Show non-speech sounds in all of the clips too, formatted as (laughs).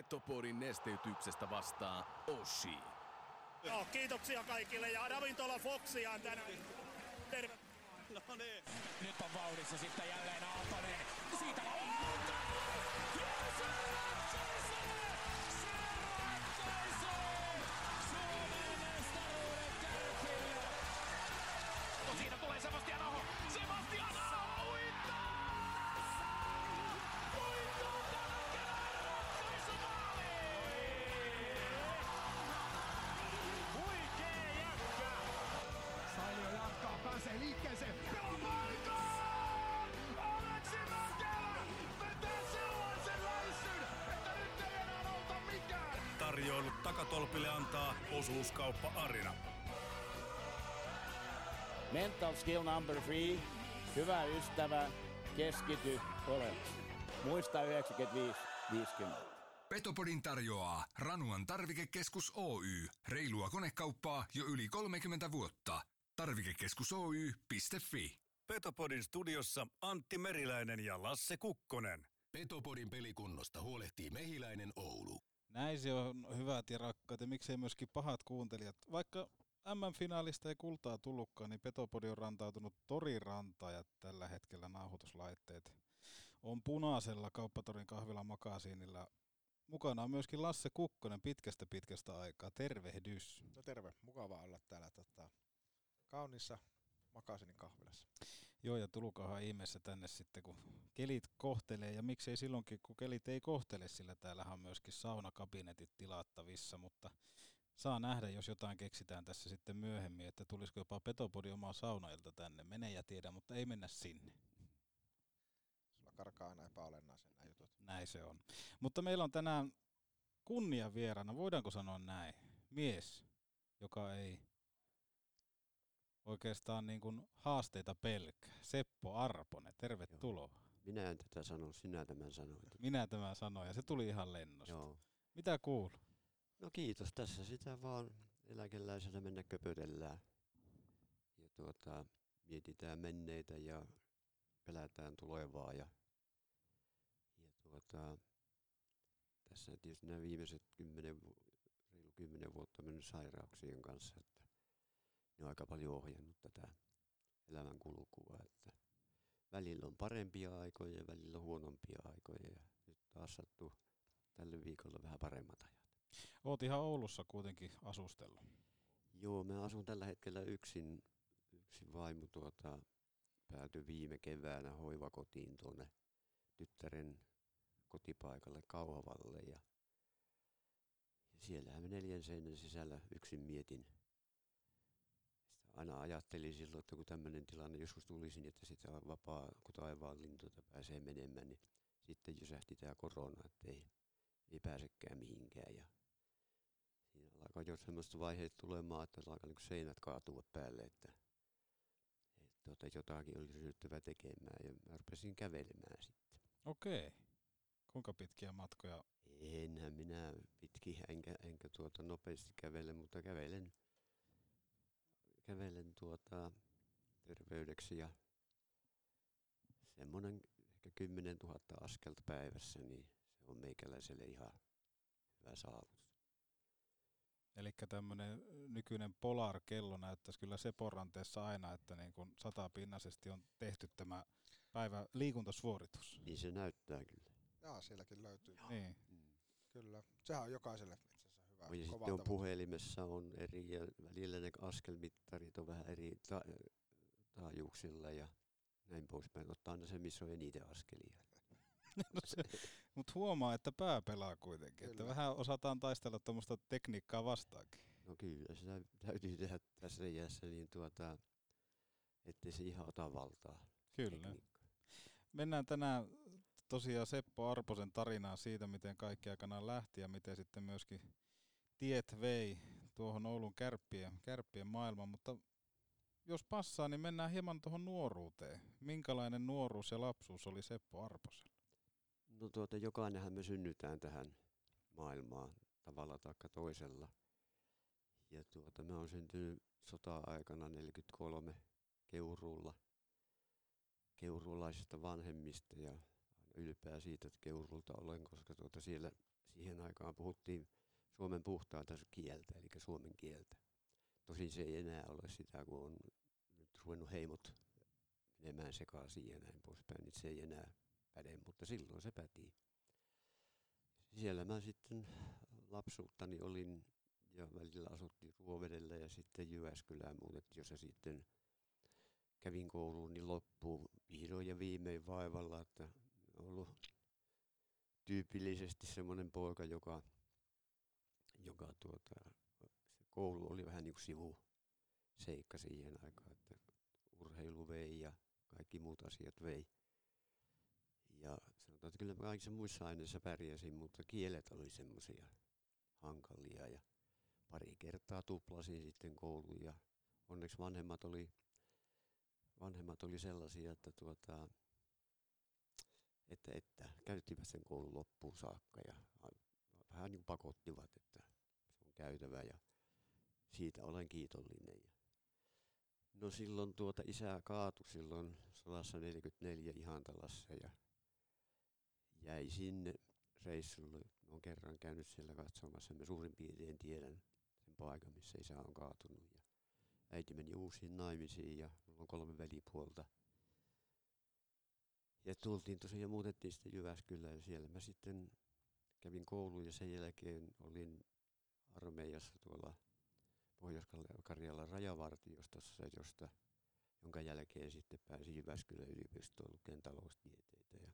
Petopodin nesteytyksestä vastaa Oshi. Joo, kiitoksia kaikille ja ravintola Foxia on tänään. Terve. No niin. Nyt on vauhdissa sitten jälleen Aaltonen. Siitä laukaus! Takatolpille antaa osuuskauppa Arina. Mental skill number three. Hyvä ystävä, keskity oleellisesti. Muista 95 50. Petopodin tarjoaa Ranuan tarvikekeskus Oy. Reilua konekauppaa jo yli 30 vuotta. Tarvikekeskus Oy.fi. Petopodin studiossa Antti Meriläinen ja Lasse Kukkonen. Petopodin pelikunnosta huolehtii Mehiläinen Oulu. Näin se on hyvät ja rakkaat ja miksei myöskin pahat kuuntelijat. Vaikka MM-finaalista ei kultaa tullutkaan, niin Petopodi on rantautunut Torirantaan ja tällä hetkellä nauhoituslaitteet on punaisella kauppatorin kahvila makasiinilla. Mukana on myöskin Lasse Kukkonen pitkästä pitkästä aikaa. Tervehdys. No terve, mukava olla täällä tota, kaunissa makasinin kahvilassa. Joo, ja tulukahan ihmeessä tänne sitten, kun kelit kohtelee, ja miksei silloinkin, kun kelit ei kohtele, sillä täällähän on myöskin saunakabinetit tilattavissa, mutta saa nähdä, jos jotain keksitään tässä sitten myöhemmin, että tulisiko jopa Petopodi omaa saunailta tänne. Mene ja tiedä, mutta ei mennä sinne. Sulla karkaa aina epäolennaisen nämä jutut. Näin se on. Mutta meillä on tänään kunnia vieraana, voidaanko sanoa näin, mies, joka ei oikeastaan niin kuin haasteita pelkää. Seppo Arponen, tervetuloa. Joo. Minä en tätä sano, sinä tämän sanoit. Minä tämän sanoin ja se tuli ihan lennosta. Joo. Mitä kuuluu? No kiitos, tässä sitä vaan eläkeläisenä mennä köpötellään. Ja tuota, mietitään menneitä ja pelätään tulevaa. Ja, ja tuota, tässä tietysti nämä viimeiset kymmenen, reilu kymmenen vuotta mennyt sairauksien kanssa, että ne on aika paljon ohjannut tätä elämän kulkua, että välillä on parempia aikoja ja välillä on huonompia aikoja ja nyt taas sattuu tälle viikolla vähän paremmat ajat. Oot ihan Oulussa kuitenkin asustellut. Joo, mä asun tällä hetkellä yksin, yksin vaimo tuota, päätyi viime keväänä hoivakotiin tuonne tyttären kotipaikalle Kauhavalle ja, ja siellähän mä neljän seinän sisällä yksin mietin. Aina ajattelin silloin, että kun tämmöinen tilanne joskus tulisi, niin että sitä on vapaa, kun taivaan lintuita pääsee menemään, niin sitten jysähti tämä korona, että ei, ei pääsekään mihinkään. Ja siinä alkaa jo semmoista vaiheet tulemaan, että alkaa niin seinät kaatua päälle, että, että tuota, jotakin olisi ryhdyttävä tekemään ja mä rupesin kävelemään sitten. Okei. Kuinka pitkiä matkoja? Enhän minä pitkiä enkä, enkä tuota nopeasti kävele, mutta kävelen, kävelen tuota terveydeksi ja semmoinen ehkä 10 000 askelta päivässä, niin se on meikäläiselle ihan hyvä saavutus. Eli tämmöinen nykyinen Polar-kello näyttäisi kyllä Seporanteessa aina, että niin kuin satapinnaisesti on tehty tämä päivä liikuntasuoritus. Niin se näyttää kyllä. Jaa, sielläkin löytyy. Niin. Mm. Kyllä. Sehän on jokaiselle hyvä. Ja sitten on puhelimessa on eri, ja välillä ne askelmittarit on vähän eri ta- taajuuksilla ja näin poispäin. Ottaa aina se, missä on eniten askelia. (laughs) no se, (laughs) mutta huomaa, että pää pelaa kuitenkin. Kyllä. Että vähän osataan taistella tuommoista tekniikkaa vastaakin. No kyllä, sitä täytyy tehdä tässä iässä niin tuota, ettei se ihan ota valtaa. Kyllä. Tekniikka. Mennään tänään tosiaan Seppo Arposen tarinaa siitä, miten kaikki aikanaan lähti ja miten sitten myöskin tiet vei tuohon Oulun kärppien, kärppien maailmaan, mutta jos passaa, niin mennään hieman tuohon nuoruuteen. Minkälainen nuoruus ja lapsuus oli Seppo Arposella? No tuota, jokainenhan me synnytään tähän maailmaan tavalla tai toisella. Ja tuota, mä oon syntynyt sota-aikana 43 Keuruulla, keurulaisista vanhemmista ja ylpeä siitä, että Keurulta olen, koska tuota siellä siihen aikaan puhuttiin Suomen puhtaata kieltä, eli suomen kieltä. Tosin se ei enää ole sitä, kun on nyt ruvennut heimot menemään sekaisin ja näin poispäin, niin se ei enää päde, mutta silloin se päti. Siellä mä sitten lapsuuttani olin ja välillä asuttiin Ruovedellä ja sitten Jyväskylään muutettiin, jossa sitten kävin kouluun niin loppuun vihdoin ja viimein vaivalla, että ollut tyypillisesti semmoinen poika, joka, joka tuota, se koulu oli vähän niin kuin sivu seikka siihen aikaan, että urheilu vei ja kaikki muut asiat vei. Ja sanotaan, että kyllä kaikissa muissa aineissa pärjäsin, mutta kielet oli semmoisia hankalia ja pari kertaa tuplasin sitten kouluun ja onneksi vanhemmat oli, vanhemmat oli sellaisia, että, tuota, että, että käyttivät sen koulun loppuun saakka ja vähän niin pakottivat, että käytävä ja siitä olen kiitollinen. No silloin tuota isä kaatui silloin sodassa 44 Ihantalassa ja jäi sinne reissulle. Olen kerran käynyt siellä katsomassa. Mä suurin piirtein tiedän sen paikan, missä isä on kaatunut. Ja äiti meni uusiin naimisiin ja mulla on kolme velipuolta. Ja tultiin tosiaan ja muutettiin sitten Jyväskylään ja siellä mä sitten kävin kouluun ja sen jälkeen olin armeijassa tuolla Pohjois-Karjalan rajavartiostossa, josta, jonka jälkeen sitten pääsin Jyväskylän yliopistoon lukemaan taloustieteitä. Ja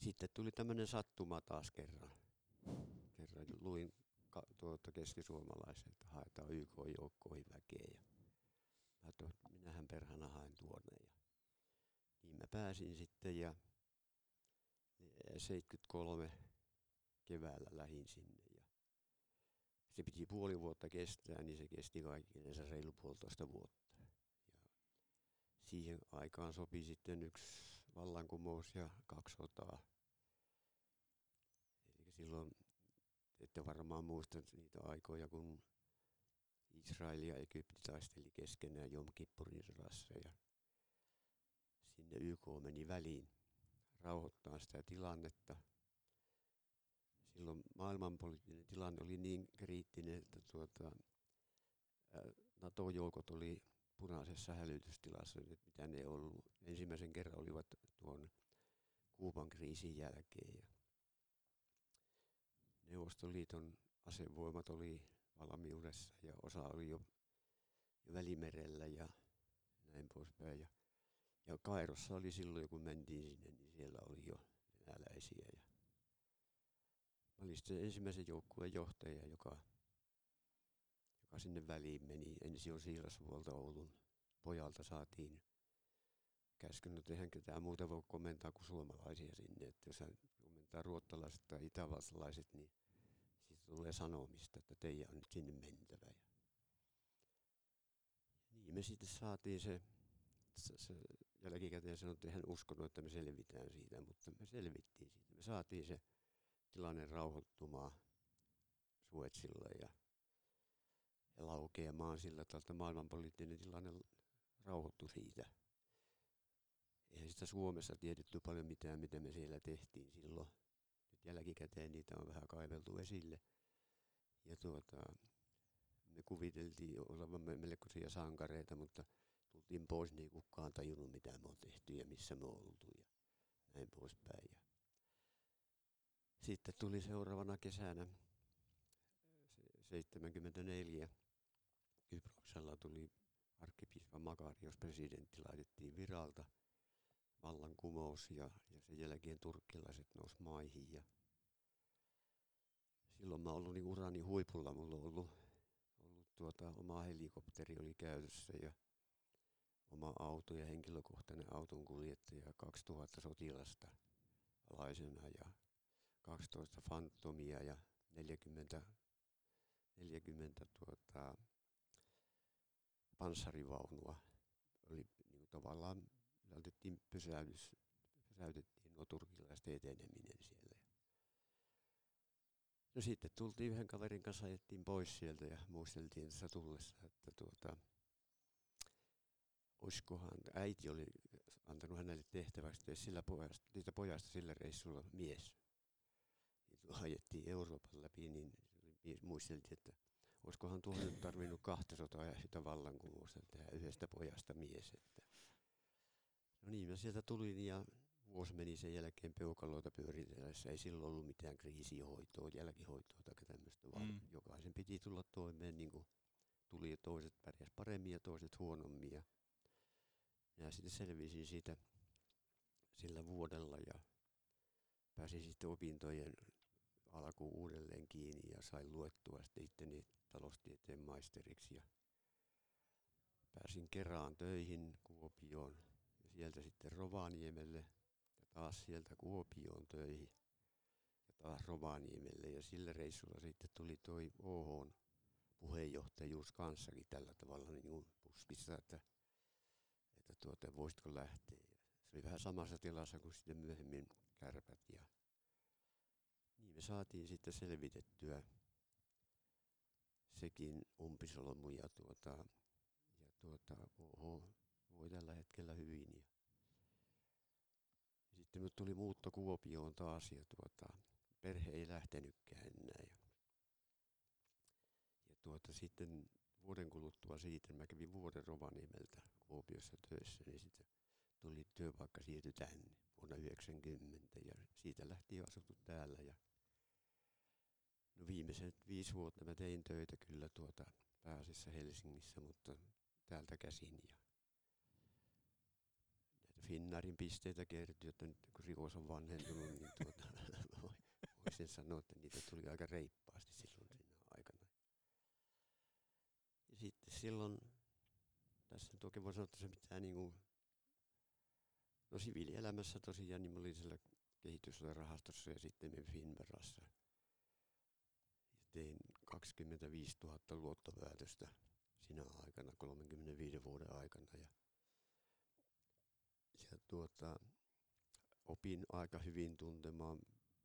sitten tuli tämmöinen sattuma taas kerran. Kerran luin tuota keskisuomalaiselta, haetaan YK-joukkoihin väkeä. Ja mä toin, minähän perhana haen tuonne. Ja niin mä pääsin sitten ja 73 keväällä lähin sinne. Se piti puoli vuotta kestää, niin se kesti kaikkinensa reilu puolitoista vuotta. Ja siihen aikaan sopi sitten yksi vallankumous ja kaksi sotaa. Eli silloin, ette varmaan muista niitä aikoja, kun Israel ja Egypti taisteli keskenään Jom Kippurin sodassa ja sinne YK meni väliin rauhoittaa sitä tilannetta. Silloin maailmanpoliittinen tilanne oli niin kriittinen, että tuota, NATO-joukot oli punaisessa hälytystilassa, mitä ne ollut. Ensimmäisen kerran olivat tuon Kuuban kriisin jälkeen. Ja Neuvostoliiton asevoimat oli valmiudessa ja osa oli jo, jo välimerellä ja näin poispäin. Ja, ja Kairossa oli silloin, kun mentiin sinne, niin siellä oli jo venäläisiä. Ja mä olin sitten ensimmäisen joukkueen johtaja, joka, joka sinne väliin meni. Ensin on Siilasvuolta Oulun pojalta saatiin käskyn, että eihän ketään muuta voi komentaa kuin suomalaisia sinne. Että jos hän komentaa ruottalaiset tai itävaltalaiset, niin siitä tulee sanomista, että teidän on nyt sinne mentävä. Ja niin me sitten saatiin se, se, se jälkikäteen sanoi, että hän uskonut, että me selvitään siitä, mutta me selvittiin siitä. Me saatiin se tilanne rauhoittumaan Suetsilla ja, ja laukeamaan sillä tavalla, maailmanpoliittinen tilanne rauhoittui siitä. Eihän sitä Suomessa tiedetty paljon mitään, mitä me siellä tehtiin silloin. Nyt jälkikäteen niitä on vähän kaiveltu esille. Ja tuota, me kuviteltiin olevamme melkoisia sankareita, mutta tultiin pois, niin ei kukaan tajunnut, mitä me on tehty ja missä me on oltu ja näin poispäin. Ja sitten tuli seuraavana kesänä 74 Kyproksella tuli arkkipiispa Makarios presidentti laitettiin viralta. Vallankumous ja, ja sen jälkeen turkkilaiset nousi maihin ja silloin mä ollut niin urani huipulla, mulla on ollut, ollut tuota, oma helikopteri oli käytössä ja oma auto ja henkilökohtainen auton kuljettaja 2000 sotilasta alaisena ja 12 fantomia ja 40, 40 tuota, panssarivaunua. Oli niin tavallaan vältettiin pysäydys, pysäytettiin nuo turkilaiset eteneminen siellä. No sitten tultiin yhden kaverin kanssa, ajettiin pois sieltä ja muisteltiin tässä tullessa, että tuota, olisikohan, äiti oli antanut hänelle tehtäväksi, että sillä pojasta, pojasta sillä reissulla mies. Ajettiin Euroopan läpi, niin muisteltiin, että olisikohan tuohon nyt tarvinnut kahta sotaa ja sitä vallankumousta tehdä yhdestä pojasta mies. Että. No niin, mä sieltä tulin ja vuosi meni sen jälkeen peukaloita pyöritellessä. Ei silloin ollut mitään kriisihoitoa, jälkihoitoa tai tämmöistä, vaan mm. jokaisen piti tulla toimeen niin kuin tuli ja toiset pärjäs paremmin ja toiset huonommin. Ja minä sitten selvisin siitä sillä vuodella ja pääsin sitten opintojen alkuun uudelleen kiinni ja sain luettua sitten taloustieteen maisteriksi ja pääsin kerään töihin Kuopioon ja sieltä sitten Rovaniemelle ja taas sieltä Kuopioon töihin ja taas Rovaniemelle ja sillä reissulla sitten tuli toi OH puheenjohtajuus kanssakin tällä tavalla niin kuin puskissa, että, että tuota, voisitko lähteä. Se oli vähän samassa tilassa kuin sitten myöhemmin kärpät ja niin me saatiin sitten selvitettyä sekin umpisolmu ja tuota, ja tuota, oho, voi tällä hetkellä hyvin. Ja, sitten me tuli muutto Kuopioon taas ja tuota, perhe ei lähtenytkään enää. Ja, ja tuota, sitten vuoden kuluttua siitä, mä kävin vuoden Rovaniemeltä Kuopiossa töissä, niin sitten tuli työpaikka siirtyi tänne vuonna 90 ja siitä lähti asuttu täällä ja No viimeiset viisi vuotta mä tein töitä kyllä tuota pääasiassa Helsingissä, mutta täältä käsin. Ja näitä pisteitä kertyi, että nyt kun rikos on vanhentunut, niin tuota, (laughs) voisin sanoa, että niitä tuli aika reippaasti silloin aikana. Ja sitten silloin, tässä oikein voi sanoa, että se pitää niin kuin, no siviilielämässä tosiaan, niin mä olin siellä kehitysrahastossa ja sitten Finverassa – tein 25 000 luottoväytöstä sinä aikana, 35 vuoden aikana. Ja, ja tuota, opin aika hyvin tuntemaan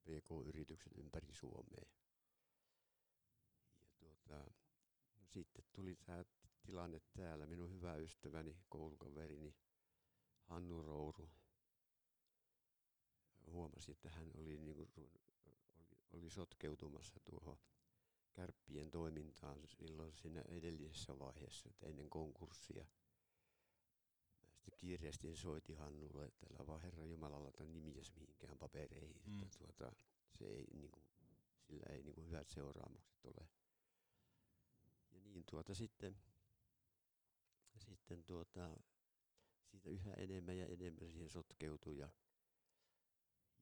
PK-yritykset ympäri Suomea. Ja tuota, no sitten tuli tämä tilanne täällä. Minun hyvä ystäväni, koulukaverini Hannu Rouru huomasi, että hän oli, niin kuin, oli, oli sotkeutumassa tuohon kärppien toimintaan silloin siinä edellisessä vaiheessa, että ennen konkurssia. Mä sitten kiireesti soitin Hannulle, että älä vaan Herra Jumala laita nimiäsi mihinkään papereihin, mm. että tuota, se ei, niin kuin, sillä ei niin kuin hyvät seuraamukset ole. Ja niin tuota sitten, sitten tuota, siitä yhä enemmän ja enemmän siihen sotkeutui ja,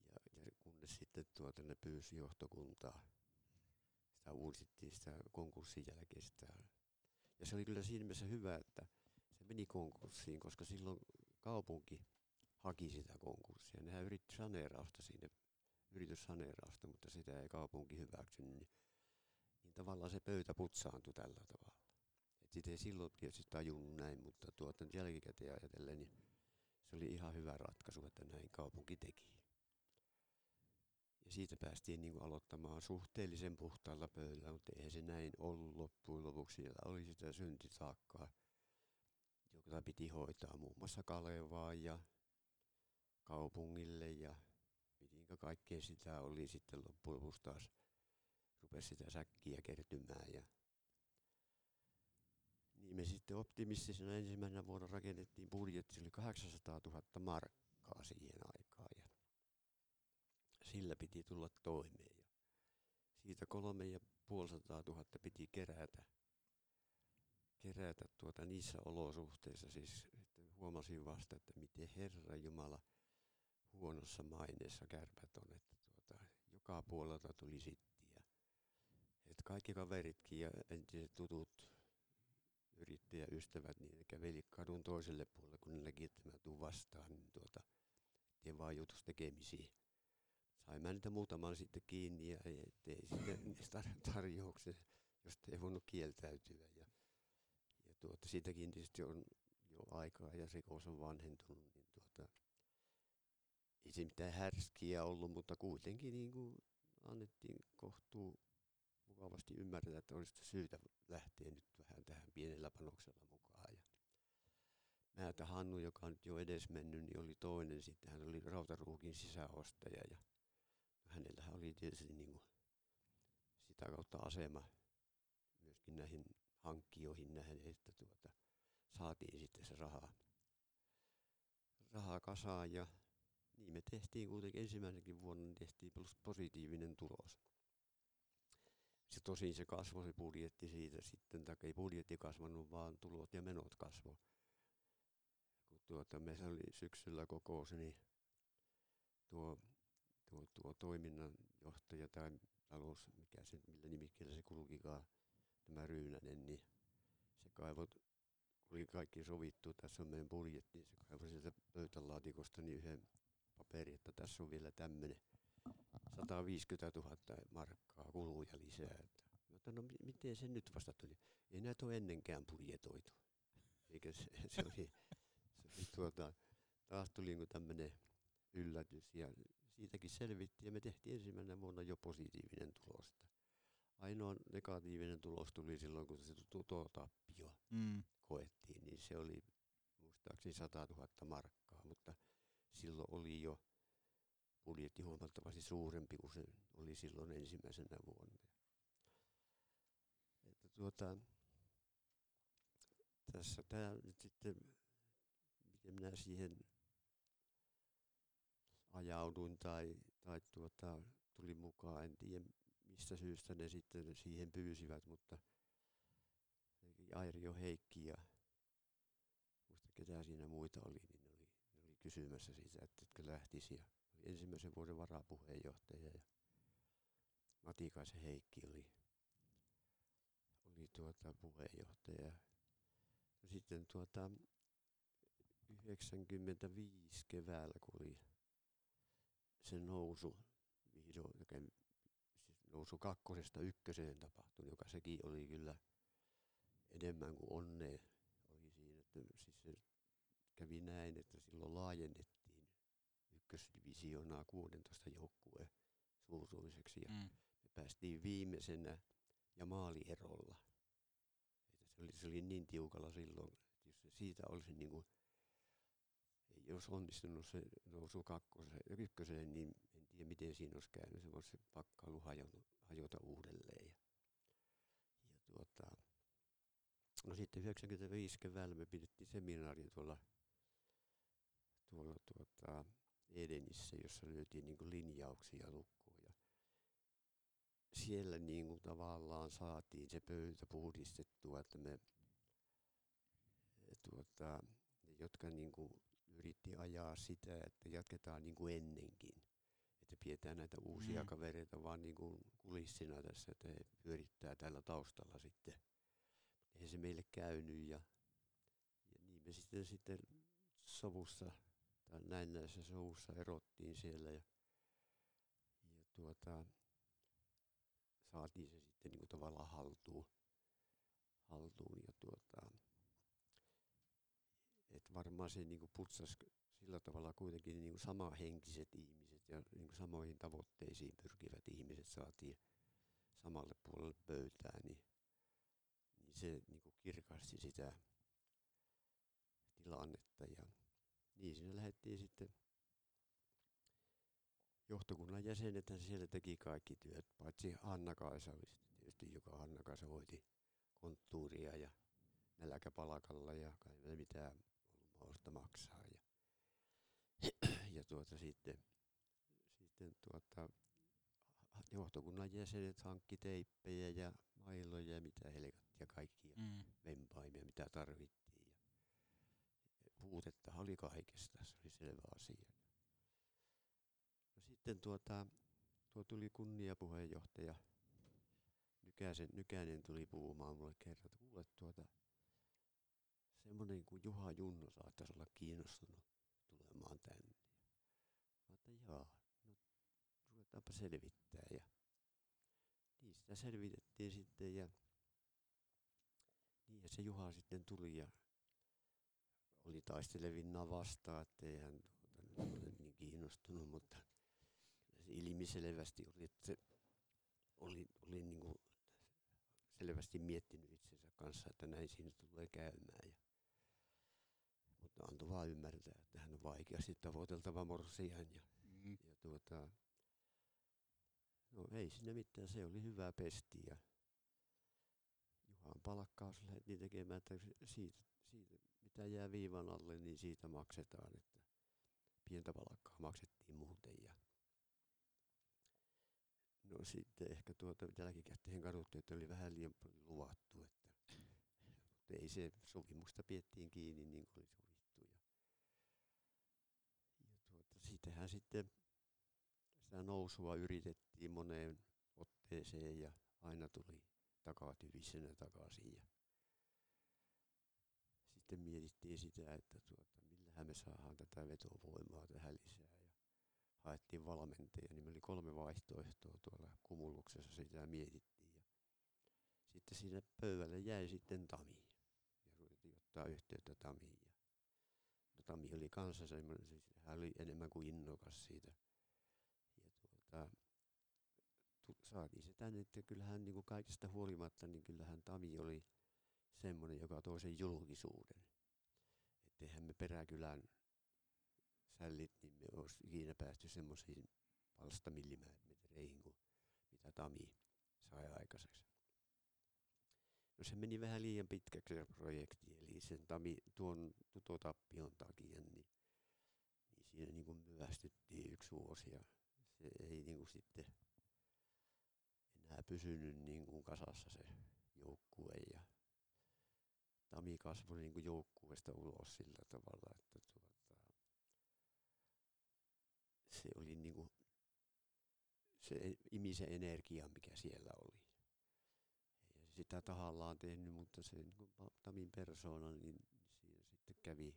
ja, ja kunnes sitten tuota ne pyysi johtokuntaa sitä uusittiin sitä konkurssin jälkeen sitä. Ja se oli kyllä siinä mielessä hyvä, että se meni konkurssiin, koska silloin kaupunki haki sitä konkurssia. Nehän yritti saneerausta sinne, yrityssaneerausta, mutta sitä ei kaupunki hyväksynyt. Niin, niin tavallaan se pöytä putsaantui tällä tavalla. Et sitä ei silloin tietysti tajunnut näin, mutta tuota, jälkikäteen ajatellen, niin se oli ihan hyvä ratkaisu, että näin kaupunki teki. Ja siitä päästiin niin kuin aloittamaan suhteellisen puhtaalla pöydällä, mutta eihän se näin ollut loppujen lopuksi. Siellä oli sitä syntitaakkaa, jota piti hoitaa muun muassa Kalevaa ja kaupungille ja mitenkä kaikkea sitä oli sitten loppujen lopuksi taas rupesi sitä säkkiä kertymään. Ja niin me sitten optimistisena ensimmäisenä vuonna rakennettiin budjetti, se oli 800 000 markkaa siihen aikaan. Sillä piti tulla toimeen. Ja siitä kolme ja puolisataa tuhatta piti kerätä, kerätä tuota niissä olosuhteissa. Siis että huomasin vasta, että miten Herra Jumala huonossa maineessa kärpät on, että tuota, joka puolelta tuli sittiä. Että kaikki kaveritkin ja entiset tutut yrittäjäystävät, niin ne käveli kadun toiselle puolelle, kun ne näki, että mä tuun vastaan, niin tuota, ettei vaan jutus tekemisiin sain mä niitä muutaman sitten kiinni ja tein sitten (laughs) niistä tarjouksen, josta ei voinut kieltäytyä. Ja, ja tuota, siitäkin tietysti on jo aikaa ja rikos on vanhentunut, niin tuota, ei se mitään härskiä ollut, mutta kuitenkin niin kuin annettiin kohtuu mukavasti ymmärtää, että olisi syytä lähteä nyt vähän tähän pienellä panoksella mukaan. Ja Määtä Hannu, joka on nyt jo edesmennyt, niin oli toinen. Sitten hän oli Rautaruukin sisäostaja ja hänellähän oli tietysti niin kuin sitä kautta asema myöskin näihin hankkijoihin nähden, että tuota, saatiin sitten se raha, raha kasaan ja niin me tehtiin kuitenkin ensimmäisenkin vuonna niin tehtiin positiivinen tulos. Se tosin se kasvoi se budjetti siitä sitten, tai ei budjetti kasvanut, vaan tulot ja menot kasvoi. Kun tuota, me oli syksyllä kokous, niin tuo, tuo, tuo toiminnanjohtaja tai talous, mikä se, millä nimikkeellä se kulkikaan, tämä Ryynänen, niin se kaivoi, oli kaikki sovittu, tässä on meidän budjetti, niin se kaivoi sieltä pöytälaatikosta niin yhden paperi, että tässä on vielä tämmöinen 150 000 markkaa kuluja lisää. Että, mutta no miten se nyt vasta tuli? Ei näitä ole ennenkään budjetoitu. Eikä se, se oli, se oli tuota, taas tuli niin tämmöinen yllätys ja siitäkin selvittiin ja me tehtiin ensimmäisenä vuonna jo positiivinen tulos. Ainoa negatiivinen tulos tuli silloin, kun se tutotappio Mm. koettiin, niin se oli muistaakseni 100 000 markkaa, mutta silloin oli jo budjetti huomattavasti suurempi kuin se oli silloin ensimmäisenä vuonna. Että tuota, tässä tämä nyt sitten, miten minä siihen ajauduin tai, tai tuota, tulin mukaan, en tiedä mistä syystä ne sitten siihen pyysivät, mutta Airjo Heikki ja muista ketä siinä muita oli, niin ne oli, ne oli kysymässä siitä, että etkö lähtisi. Oli ensimmäisen vuoden varapuheenjohtaja ja Matikaisen Heikki oli, oli tuota puheenjohtaja. No sitten tuota 95 keväällä, kun oli se nousu vihdoin, siis nousu kakkosesta ykköseen tapahtunut, joka sekin oli kyllä enemmän kuin onnea oli siinä, että siis se kävi näin, että silloin laajennettiin ykkösdivisioonaa 16 joukkueen suuruiseksi ja Mm. me päästiin viimeisenä ja maalierolla. Että se, oli, se oli niin tiukalla silloin, että jos se siitä olisi niin kuin, olisi onnistunut se nousu kakkoseen, ykköseen, niin en tiedä miten siinä olisi käynyt. Se voisi se pakkailu hajota, hajota uudelleen. Ja, ja tuota, no sitten 95 keväällä me pidettiin seminaarin tuolla, tuolla tuota, Edenissä, jossa löytiin niin linjauksia lukkoon. Ja siellä niin kuin tavallaan saatiin se pöytä puhdistettua, että me tuota, ne, jotka niin kuin yritti ajaa sitä, että jatketaan niin kuin ennenkin. Että pidetään näitä uusia Mm. kavereita vaan niin kuin kulissina tässä, että he pyörittää täällä taustalla sitten. Eihän se meille käynyt ja, ja niin me sitten, sitten sovussa tai näin näissä sovussa erottiin siellä ja, ja tuota, saatiin se sitten niin kuin tavallaan haltuun, haltuun ja tuota, että varmaan se niin putsasi sillä tavalla kuitenkin niin samahenkiset ihmiset ja niin samoihin tavoitteisiin pyrkivät ihmiset saatiin samalle puolelle pöytää, niin, niin se niin kirkasti sitä tilannetta. Ja niin siinä lähdettiin sitten johtokunnan jäsenethän siellä teki kaikki työt, paitsi Hanna-Kaisa tietysti, joka Hanna-Kaisa hoiti konttuuria ja nälkäpalakalla ja kai mahdollista maksaa. Ja, ja tuota sitten, sitten tuota, johtokunnan jäsenet hankki teippejä ja mailoja ja mitä helkat ja kaikkia Mm. vempaimia, mitä tarvittiin. Ja puutetta oli kaikesta, se oli selvä asia. No sitten tuota, tuo tuli kunniapuheenjohtaja Nykäsen, Nykänen tuli puhumaan mulle kerran, että kuule tuota, semmoinen kuin Juha Junno saattaisi olla kiinnostunut tulemaan tänne. Mä että jaa, no ruvetaanpa selvittää. Ja sitä selvitettiin sitten ja niin ja se Juha sitten tuli ja oli taistelevinna vastaan, ettei hän tuota, nyt ole niin kiinnostunut, mutta se ilmiselvästi oli, että se oli, oli niin kuin selvästi miettinyt itsensä kanssa, että näin siinä tulee käymään. Ja, mutta antoi vaan ymmärtää, että hän on vaikeasti tavoiteltava morsian. Ja, Mm. ja tuota, No ei siinä mitään, se oli hyvä pesti ja Juhan palkkaus lähdettiin tekemään, että siitä, siitä mitä jää viivan alle, niin siitä maksetaan, että pientä palkkaa maksettiin muuten ja No sitten ehkä tuota jälkikäteen kaduttu, että oli vähän liian luvattu, että mutta ei se sopimusta piettiin kiinni niin kuin oli sovittu. Ja, ja tuota, siitähän sitten sitä nousua yritettiin moneen otteeseen ja aina tuli takatyvisenä takaisin. Ja sitten mietittiin sitä, että tuota, millähän me saadaan tätä vetovoimaa tähän lisää. Ja haettiin valmentajia, niin meillä oli kolme vaihtoehtoa tuolla kumuluksessa, sitä mietittiin. Ja sitten siinä pöydälle jäi sitten Tami. Ja ruvettiin ottaa yhteyttä Tamiin. Tami oli kanssa semmoinen, siis hän oli enemmän kuin innokas siitä. Ja tuota, saatiin se tänne, että kyllähän niin kuin kaikesta huolimatta, niin kyllähän Tami oli semmoinen, joka toi sen julkisuuden. Että eihän me peräkylän sällit, niin me olisi ikinä päästy semmoisiin palstamillimetreihin kuin mitä Tami sai aikaiseksi. No se meni vähän liian pitkäksi se projekti, eli sen Tami, tuon tutotappion takia, niin, niin siinä niin kuin myöhästyttiin yksi vuosi ja se ei niin kuin sitten enää pysynyt niin kuin kasassa se joukkue ja Tami kasvoi niin kuin joukkueesta ulos sillä tavalla, että tuota, se oli niin kuin, se imi se energia, mikä siellä oli. Sitä tahallaan tehnyt, mutta se niin Tamin persoona, niin siinä sitten kävi,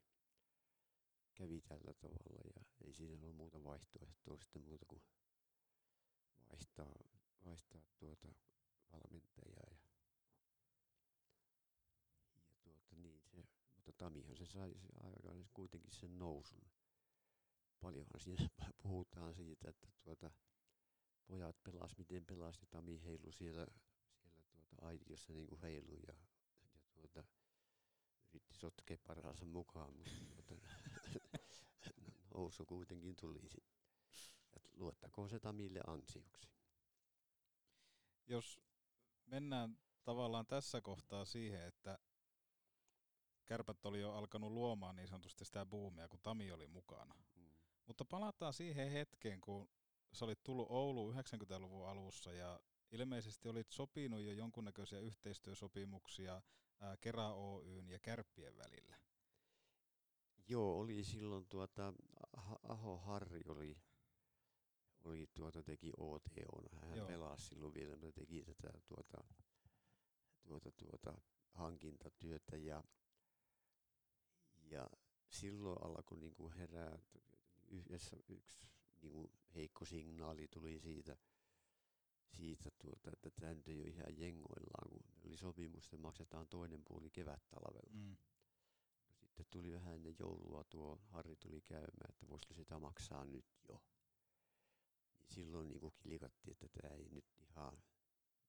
kävi tällä tavalla ja ei siinä ollut muuta vaihtoehtoa sitten muuta kuin vaihtaa, vaihtaa tuota valmentajaa. Ja, ja tuota niin se, mutta Tamihan se sai se aikaan kuitenkin sen nousun. Paljonhan siinä (laughs) puhutaan siitä, että tuota, pojat pelas, miten pelasti ja Tami heilu siellä, aitiossa niin kuin heilu ja, ja tuota, yritti sotkea parhaansa mukaan, mutta tuota, (laughs) nousu kuitenkin tuli sitten. luottakoon se Tamille ansioksi. Jos mennään tavallaan tässä kohtaa siihen, että kärpät oli jo alkanut luomaan niin sanotusti sitä buumia, kun Tami oli mukana. Mm. Mutta palataan siihen hetkeen, kun sä olit tullut Ouluun 90-luvun alussa ja ilmeisesti olit sopinut jo jonkunnäköisiä yhteistyösopimuksia ää, Kera Oyn ja Kärppien välillä. Joo, oli silloin tuota, Aho Harri oli, oli tuota, teki OTO. Hän Joo. pelasi silloin vielä, mutta teki tätä tuota, tuota, tuota, hankintatyötä ja, ja silloin alkoi niin kuin herää yhdessä yksi niin kuin heikko signaali tuli siitä, siitä tuota, että tämä nyt ei ole ihan jengoillaan, kun oli sopimus, että maksetaan toinen puoli kevät-talvella. Mm. No, sitten tuli vähän ennen joulua tuo Harri tuli käymään, että voisiko sitä maksaa nyt jo. Niin silloin niin kilikattiin, että tämä ei nyt ihan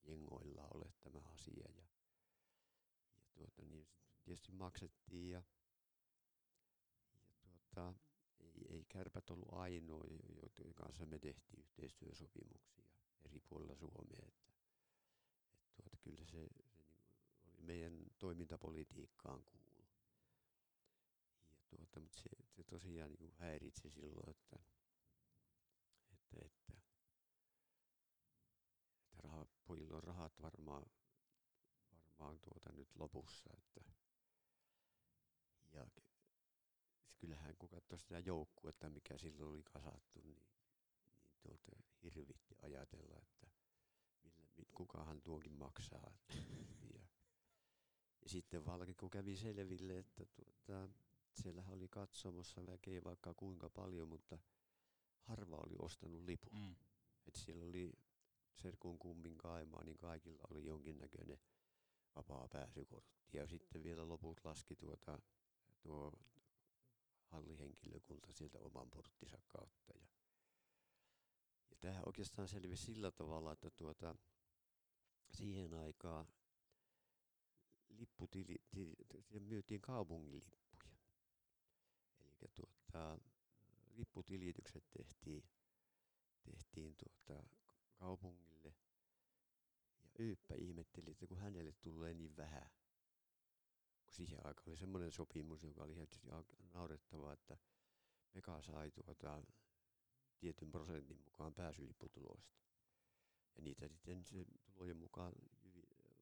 jengoilla ole tämä asia. Ja, ja tuota, niin tietysti maksettiin ja, ja tuota, ei, ei kärpät ollut ainoa, joiden kanssa me tehtiin yhteistyösopimuksia eri puolilla Suomea. Että, että tuota, kyllä se, se niin oli meidän toimintapolitiikkaan kuulu. Ja tuota, mutta se, se tosiaan niin häiritsi silloin, että, että, että, että pojilla on rahat varmaan, varmaan tuota nyt lopussa. Että, ja kyllähän kun katsoi sitä joukkuetta, mikä silloin oli kasattu, niin, niin tuota, hirvitti ajatella, että millä, mit, kukahan tuokin maksaa. ja, ja sitten valki, kun kävi selville, että tuota, siellähän oli katsomassa väkeä vaikka kuinka paljon, mutta harva oli ostanut lipun. Mm. Että siellä oli Serkun kummin kaimaa, niin kaikilla oli jonkinnäköinen vapaa pääsykortti. Ja sitten vielä loput laski tuota, tuo hallihenkilökunta sieltä oman porttinsa kautta. Ja, oikeastaan selvisi sillä tavalla, että tuota, siihen aikaan lipputili, tili, myytiin kaupungin lippuja. Eli tuota, lipputilitykset tehtiin, tehtiin tuota, kaupungille. Ja Yyppä ihmetteli, että kun hänelle tulee niin vähän. Kun siihen aikaan oli semmoinen sopimus, joka oli tietysti aika naurettavaa, että Meka sai tuota, tietyn prosentin mukaan pääsylipputuloista. Ja niitä sitten se tulojen mukaan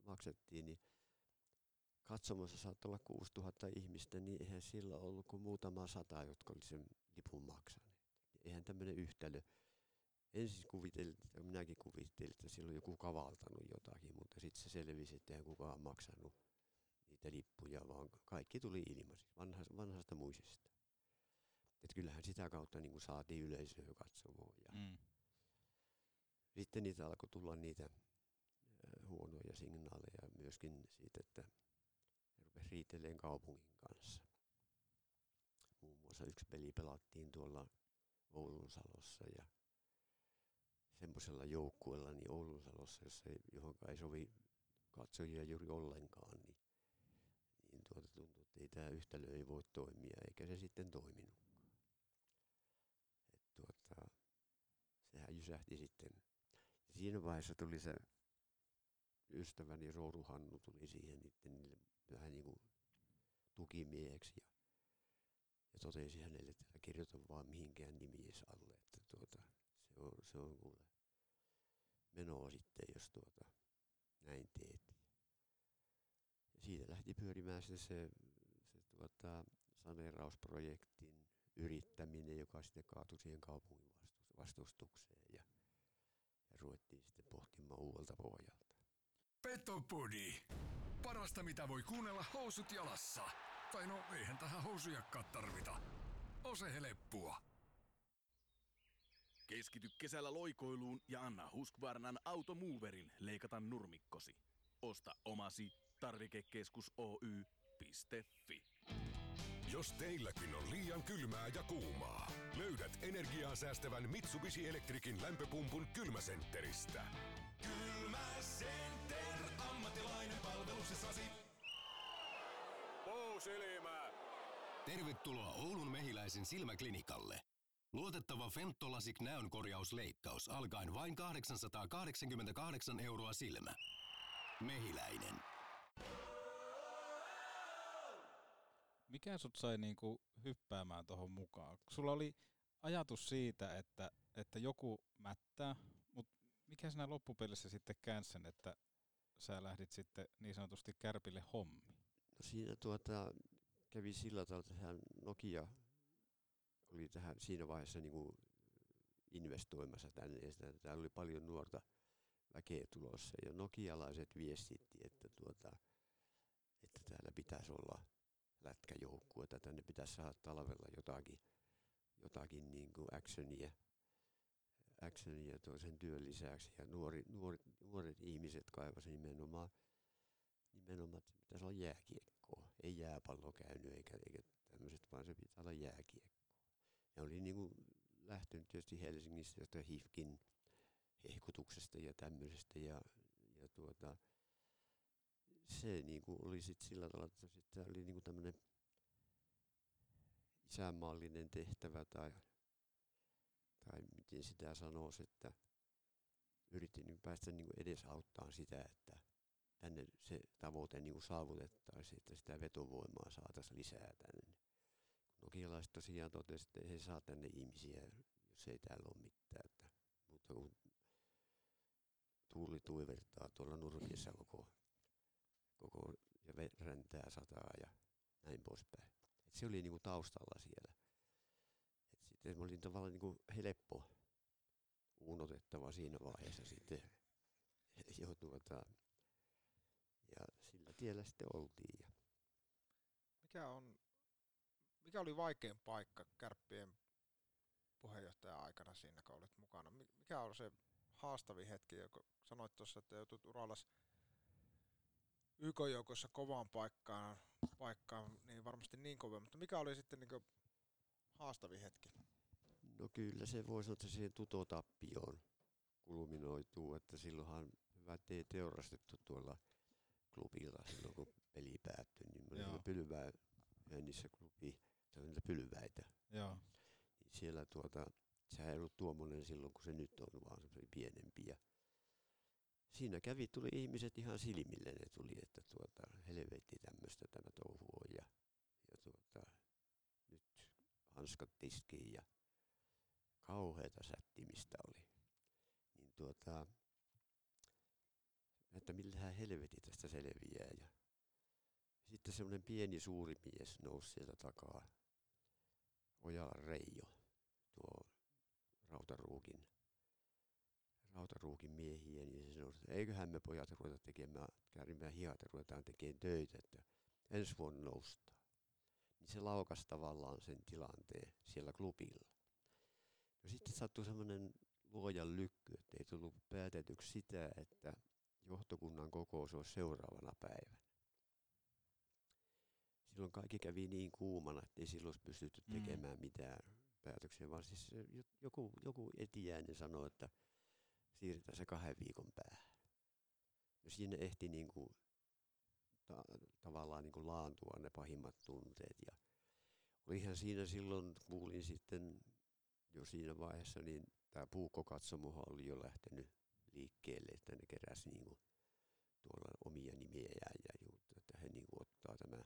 maksettiin, niin katsomassa saattoi olla 6000 ihmistä, niin eihän sillä ollut kuin muutama sata, jotka oli sen lipun maksaneet. Eihän tämmöinen yhtälö. Ensin kuviteltiin, minäkin kuvittelin, että siellä on joku kavaltanut jotakin, mutta sitten se selvisi, että eihän kukaan maksanut niitä lippuja, vaan kaikki tuli ilmaiseksi vanhasta, vanhasta muisesta. Et kyllähän sitä kautta niin saatiin yleisöä katsomaan. Ja Mm. Sitten niitä alkoi tulla niitä huonoja signaaleja myöskin siitä, että ne rupesi kaupungin kanssa. Muun muassa yksi peli pelattiin tuolla Oulunsalossa ja semmoisella joukkueella niin Oulunsalossa, jossa ei, johon ei sovi katsojia juuri ollenkaan, niin, niin tuota tuntui, että ei tämä yhtälö ei voi toimia, eikä se sitten toiminutkaan. Et tuota, sehän jysähti sitten. Siinä vaiheessa tuli se ystäväni Rooru Hannu tuli siihen niille vähän niin kuin tukimieheksi ja, ja totesi hänelle, että kirjoita vaan mihinkään nimies alle, että tuota, se on, se on kuule menoa sitten, jos tuota, näin teet. Ja siitä lähti pyörimään sitten se, se tuota, saneerausprojektin yrittäminen, joka sitten kaatui siihen kaupungin vastustukseen ja, ja ruvettiin sitten pohtimaan uudelta pohjalta. Petopodi. Parasta mitä voi kuunnella housut jalassa. Tai no eihän tähän housujakkaan tarvita. Ose heleppua. Keskity kesällä loikoiluun ja anna Husqvarnan Automoverin leikata nurmikkosi. Osta omasi tarvikekeskus Oy.fi. Jos teilläkin on liian kylmää ja kuumaa, energiaa säästävän Mitsubishi Electricin lämpöpumpun kylmäsentteristä. Kylmäcenter, ammattilainen palveluksessasi. Puusilmä! Tervetuloa Oulun mehiläisen silmäklinikalle. Luotettava Fentolasik näönkorjausleikkaus alkaen vain 888 euroa silmä. Mehiläinen. Mikä sut sai niinku hyppäämään tuohon mukaan? Sulla oli ajatus siitä, että, että joku mättää, mutta mikä sinä loppupelissä sitten käänsi sen, että sä lähdit sitten niin sanotusti kärpille hommi? No siinä tuota, kävi sillä tavalla, että tähän Nokia oli tähän siinä vaiheessa niin kuin investoimassa tänne. Ja täällä oli paljon nuorta väkeä tulossa. Ja nokialaiset viestitti, että, tuota, että täällä pitäisi olla lätkäjoukkue, että tänne pitäisi saada talvella jotakin, jotakin niin kuin actionia, actionia toisen työn lisäksi. Ja nuori, nuori, nuoret ihmiset kaivasivat nimenomaan, nimenomaan, että pitäisi olla jääkiekkoa. Ei jääpallo käynyt eikä, eikä tämmöiset, vaan se pitää olla jääkiekkoa. Ja oli niin kuin lähtenyt tietysti Helsingistä josta HIFKin hehkutuksesta ja tämmöisestä. Ja, ja tuota, se niin kuin oli sitten sillä tavalla, että sitten oli niin kuin tämmöinen isänmaallinen tehtävä tai, tai miten sitä sanoisi, että yritin niin päästä niin kuin edesauttaa sitä, että tänne se tavoite niin kuin saavutettaisiin, että sitä vetovoimaa saataisiin lisää tänne. Nokialaiset tosiaan totesivat, että he saa tänne ihmisiä, jos ei täällä ole mitään. Että, mutta kun tuuli tuivertaa tuolla nurmissa koko, koko ja räntää sataa ja näin poispäin. Se oli niinku taustalla siellä. Et sitten mä olin tavallaan niinku helppo uunotettava siinä vaiheessa sitten (laughs) jo tuota, ja sillä tiellä sitten oltiin. Ja Mikä, on, mikä oli vaikein paikka kärppien puheenjohtajan aikana siinä, kun olet mukana? Mi- Mikä on se haastavin hetki, joka sanoit tuossa, että joutut urallas YK-joukossa kovaan paikkaan, paikkaan, niin varmasti niin kova, mutta mikä oli sitten niin haastavin hetki? No kyllä se voisi sanoa, että siihen tutotappioon kulminoituu, että silloinhan hyvä te teurastettu tuolla klubilla silloin, kun peli päättyi, niin me olimme pylvää niissä klubi, se on niitä pylväitä. Joo. Niin siellä tuota, Sehän ei ollut tuommoinen silloin, kun se nyt on, vaan se oli pienempi. Ja siinä kävi, tuli ihmiset ihan silmille, ne tuli, että tuota, helvetti tämmöistä tämä touhu on. Ja, ja tuota, nyt hanskat tiskiin ja kauheita sättimistä oli. Niin tuota, että millähän helveti tästä selviää. Ja sitten semmoinen pieni suuri mies nousi sieltä takaa. Ojalan Reijo, tuo Rautaruukin, Rautaruukin miehiä, niin se sanoi, että eiköhän me pojat ruveta tekemään, käärimään hihat ja ruvetaan tekemään töitä, että ensi vuonna noustaan. Niin se laukas tavallaan sen tilanteen siellä klubilla. No sitten sattui semmoinen luojan lykky, että ei tullut päätetyksi sitä, että johtokunnan kokous olisi seuraavana päivänä. Silloin kaikki kävi niin kuumana, että ei silloin pystytty tekemään mm. mitään päätöksiä, vaan siis joku, joku etiäinen sanoi, että siirretään se kahden viikon päähän. Ja siinä ehti niin kuin, ta- tavallaan niin kuin laantua ne pahimmat tunteet. Ja olihan siinä silloin, kuulin sitten jo siinä vaiheessa, niin tämä puukkokatsomohan oli jo lähtenyt liikkeelle, että ne keräsi niin kuin tuolla omia nimejään ja juttu, että he niin kuin ottaa tämä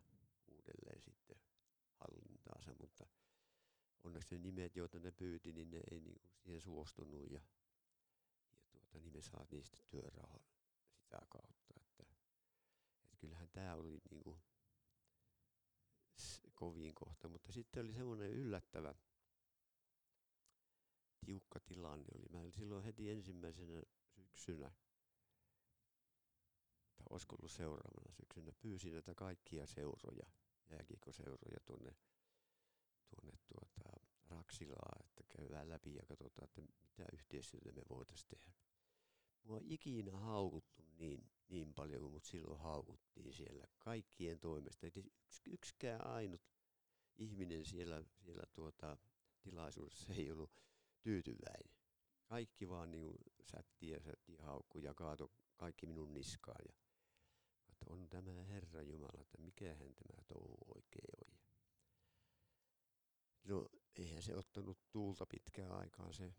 uudelleen sitten hallintaansa, mutta onneksi ne nimet, joita ne pyyti, niin ne ei niin kuin siihen suostunut ja, tuota, niin me saatiin sitten työraha sitä kautta, että, että kyllähän tämä oli niin kuin kovin kohta, mutta sitten oli semmoinen yllättävä tiukka tilanne oli. Mä silloin heti ensimmäisenä syksynä, tai olisiko ollut seuraavana syksynä, pyysin näitä kaikkia seuroja, jääkiekoseuroja tuonne, tuonne tuota, Raksilaa, että käydään läpi ja katsotaan, että mitä yhteistyötä me voitaisiin tehdä. Mua on ikinä haukuttu niin, niin paljon kuin mut silloin haukuttiin siellä kaikkien toimesta. Yks, yksikään ainut ihminen siellä, siellä tuota, tilaisuudessa ei ollut tyytyväinen. Kaikki vaan niin sätti ja sätti ja haukku ja kaato kaikki minun niskaan. Ja, että on tämä Herra Jumala, että mikähän tämä touhu oikein on. No eihän se ottanut tuulta pitkään aikaan se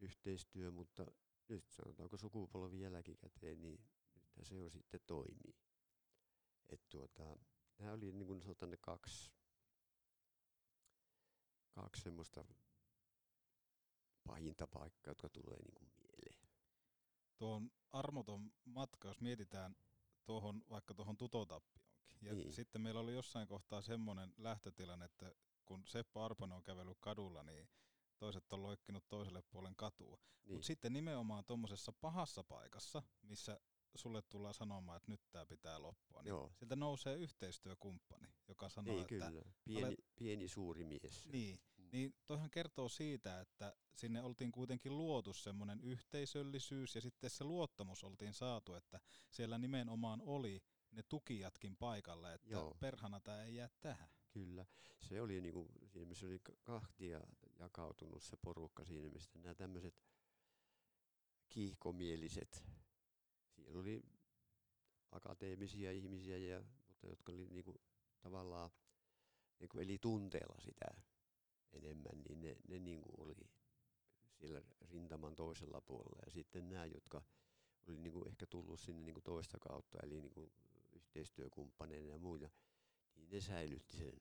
yhteistyö, mutta nyt sanotaanko sukupolvi jälkikäteen, niin nyt se jo sitten toimii. Et tuota, nämä oli niin kuin sanotaan ne kaksi, kaksi semmoista pahinta paikkaa, jotka tulee niin kuin mieleen. Tuo on armoton matka, jos mietitään tuohon, vaikka tuohon tutotappionkin. Ja niin. sitten meillä oli jossain kohtaa semmoinen lähtötilanne, että kun Seppo Arponen on kävellyt kadulla, niin toiset on loikkinut toiselle puolen katua. Niin. Mutta sitten nimenomaan tuommoisessa pahassa paikassa, missä sulle tullaan sanomaan, että nyt tämä pitää loppua, niin Joo. sieltä nousee yhteistyökumppani, joka sanoo, niin, että... Kyllä. Pieni, olet... pieni suuri mies. Niin, mm. niin toihan kertoo siitä, että sinne oltiin kuitenkin luotu semmoinen yhteisöllisyys ja sitten se luottamus oltiin saatu, että siellä nimenomaan oli ne tukijatkin paikalle, että Joo. perhana tämä ei jää tähän. Kyllä, se oli niin kuin, siinä missä oli kahtia jakautunut se porukka siinä, mistä nämä tämmöiset kiihkomieliset, siellä oli akateemisia ihmisiä, ja, mutta jotka oli niin kuin, tavallaan niin kuin eli tunteella sitä enemmän, niin ne, ne niin kuin oli siellä rintaman toisella puolella. Ja sitten nämä, jotka oli niin kuin ehkä tullut sinne niin kuin toista kautta, eli niin kuin yhteistyökumppaneina ja muita, niin ne säilytti sen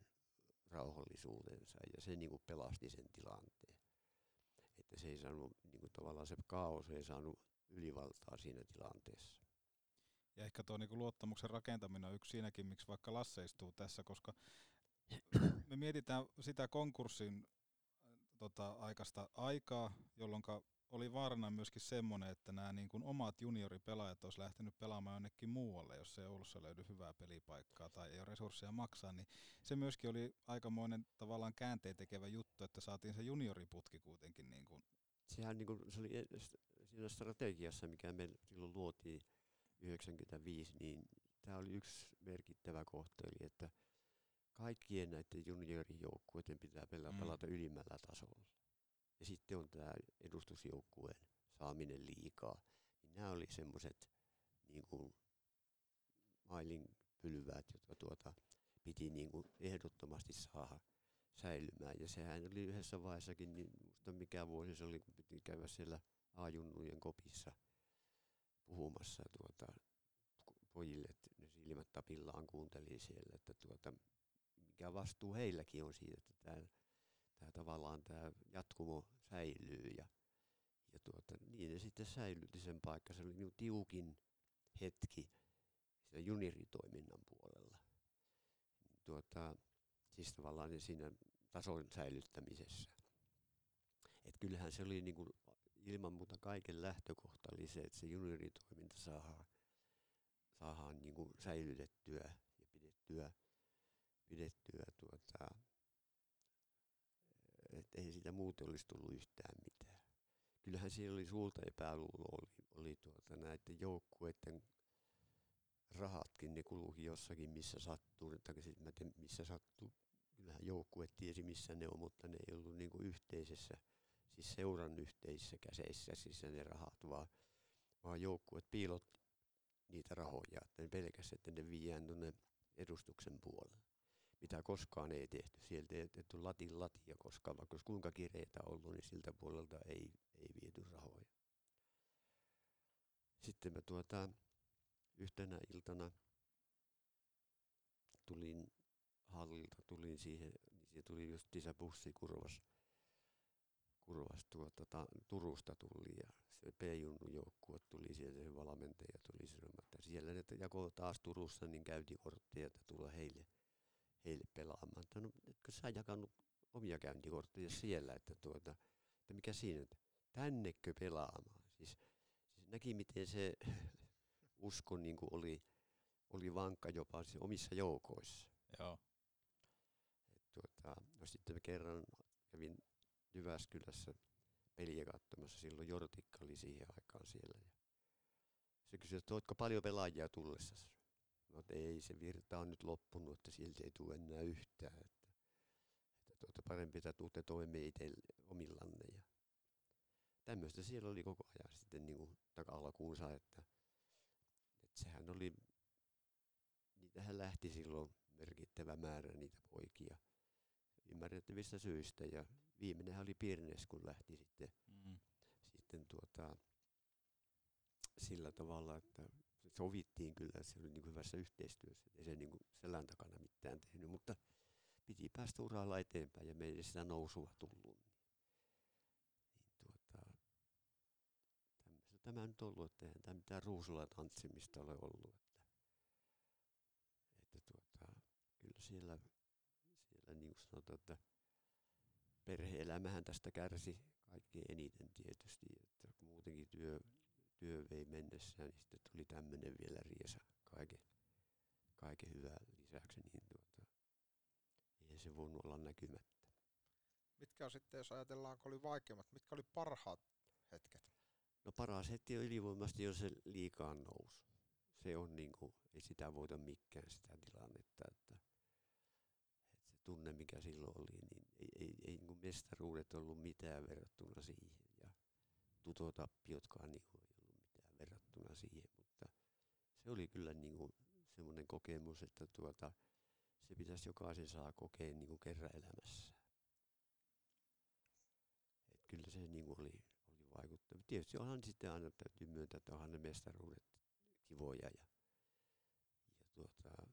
rauhallisuutensa ja se niin kuin pelasti sen tilanteen. Että se ei saanut, niin kuin tavallaan se kaos ei saanut ylivaltaa siinä tilanteessa. Ja ehkä tuo niin luottamuksen rakentaminen on yksi siinäkin, miksi vaikka Lasse istuu tässä, koska me mietitään sitä konkurssin tota, aikaista aikaa, jolloin oli vaarana myöskin semmoinen, että nämä niin kuin omat junioripelaajat olisi lähtenyt pelaamaan jonnekin muualle, jos ei Oulussa löydy hyvää pelipaikkaa tai ei ole resursseja maksaa, niin se myöskin oli aikamoinen tavallaan käänteen tekevä juttu, että saatiin se junioriputki kuitenkin. Niin kuin. Sehän niin kuin, se oli siinä strategiassa, mikä me silloin luotiin 95, niin tämä oli yksi merkittävä kohta, eli että kaikkien näiden juniorijoukkueiden pitää pelata, mm. pelata ylimmällä tasolla ja sitten on tämä edustusjoukkueen saaminen liikaa, niin nämä oli semmoiset niin kuin mailin pylväät, jotka tuota, piti niin kuin ehdottomasti saada säilymään. Ja sehän oli yhdessä vaiheessakin, niin muista mikä vuosi se oli, kun piti käydä siellä ajunnujen kopissa puhumassa tuota, pojille, että ne silmät tapillaan kuunteli siellä, että tuota, mikä vastuu heilläkin on siitä, että tämä, tämä tavallaan tämä jatkumo säilyy ja, ja tuota, niin ne sitten säilytti sen paikka. Se oli niin tiukin hetki sitä junioritoiminnan puolella. Tuota, siis tavallaan niin siinä tason säilyttämisessä. Et kyllähän se oli niin kuin ilman muuta kaiken lähtökohta oli se, että se junioritoiminta saadaan, saadaan niin kuin säilytettyä ja pidettyä, pidettyä tuota, että ei siitä muuten olisi tullut yhtään mitään. Kyllähän siellä oli suurta epäluuloa, oli, oli tuota, näiden joukkueiden rahatkin, ne kulukin jossakin missä sattuu, tai siis mä tiedän, missä sattuu. Kyllähän joukkue tiesi missä ne on, mutta ne ei ollut niinku yhteisessä, siis seuran yhteisissä käseissä siis ne rahat, vaan, vaan joukkueet piilot niitä rahoja, että ne pelkästään, että ne viiään tuonne edustuksen puolelle. Mitä koskaan ei tehty. Sieltä ei tehty latin latia koskaan, vaikka olisi kuinka kireitä ollut, niin siltä puolelta ei, ei viety rahoja. Sitten mä tuota, yhtenä iltana tulin hallilta, tulin siihen, niin tuli just bussi kurvas, kurvas tuota, ta, Turusta tuli ja se P-junnu joukkue tuli sieltä, se valmentaja tuli sanomaan, että siellä ne jako taas Turussa, niin käyntikortteja, että tulla heille, heille pelaamaan. Että no, etkö sä jakanut omia käyntikortteja siellä, että tuota, että mikä siinä, että tännekö pelaamaan. Siis, siis näki, miten se (laughs) usko niin kuin oli, oli vankka jopa siis omissa joukoissa. Joo. Et tuota, no sitten mä kerran kävin Jyväskylässä peliä katsomassa, silloin Jortikka oli siihen aikaan siellä. Ja se kysyi, että oletko paljon pelaajia tullessa? Että ei, se virta on nyt loppunut, että sieltä ei tule enää yhtään. Että, että tuota, parempi, että tuutte toimeen itse omillanne. Ja tämmöistä siellä oli koko ajan sitten niin kuin taka-alkuunsa, että sehän oli, niitähän lähti silloin merkittävä määrä niitä poikia ymmärrettävistä syistä. Ja viimeinen oli Pirnes, kun lähti sitten, mm. sitten tuota, sillä tavalla, että sovittiin kyllä, se oli niin hyvässä yhteistyössä, ei se niin kuin selän takana mitään tehnyt, mutta piti päästä uralla eteenpäin ja meille sitä nousua tullut. Niin, niin tuota, tämä nyt ollut, että eihän tämä mitään ruusulla tanssimista ole ollut. Että, että tuota, kyllä siellä, siellä niin kuin sanotaan, että perhe-elämähän tästä kärsi kaikkein eniten tietysti, että muutenkin työ, työ vei mennessään, niin sitten tuli tämmöinen vielä riesa kaiken, kaiken hyvää lisäksi, niin tuota, ei se voinut olla näkymättä. Mitkä on sitten, jos ajatellaan, kun oli vaikeimmat, mitkä oli parhaat hetket? No paras hetki on ylivoimasti jo se liikaan nousu. Se on niin kuin, ei sitä voita mikään sitä tilannetta, että, että se tunne mikä silloin oli, niin ei, ei, ei niin mestaruudet ollut mitään verrattuna siihen ja tutotappiotkaan niin kuin verrattuna siihen, mutta se oli kyllä niin kuin semmoinen kokemus, että tuota, se pitäisi jokaisen saa kokea niin kuin kerran elämässä. Et kyllä se niin kuin oli, vaikuttavia. Tietysti onhan sitten aina täytyy myöntää, että onhan ne mestaruudet kivoja ja, ja tuota,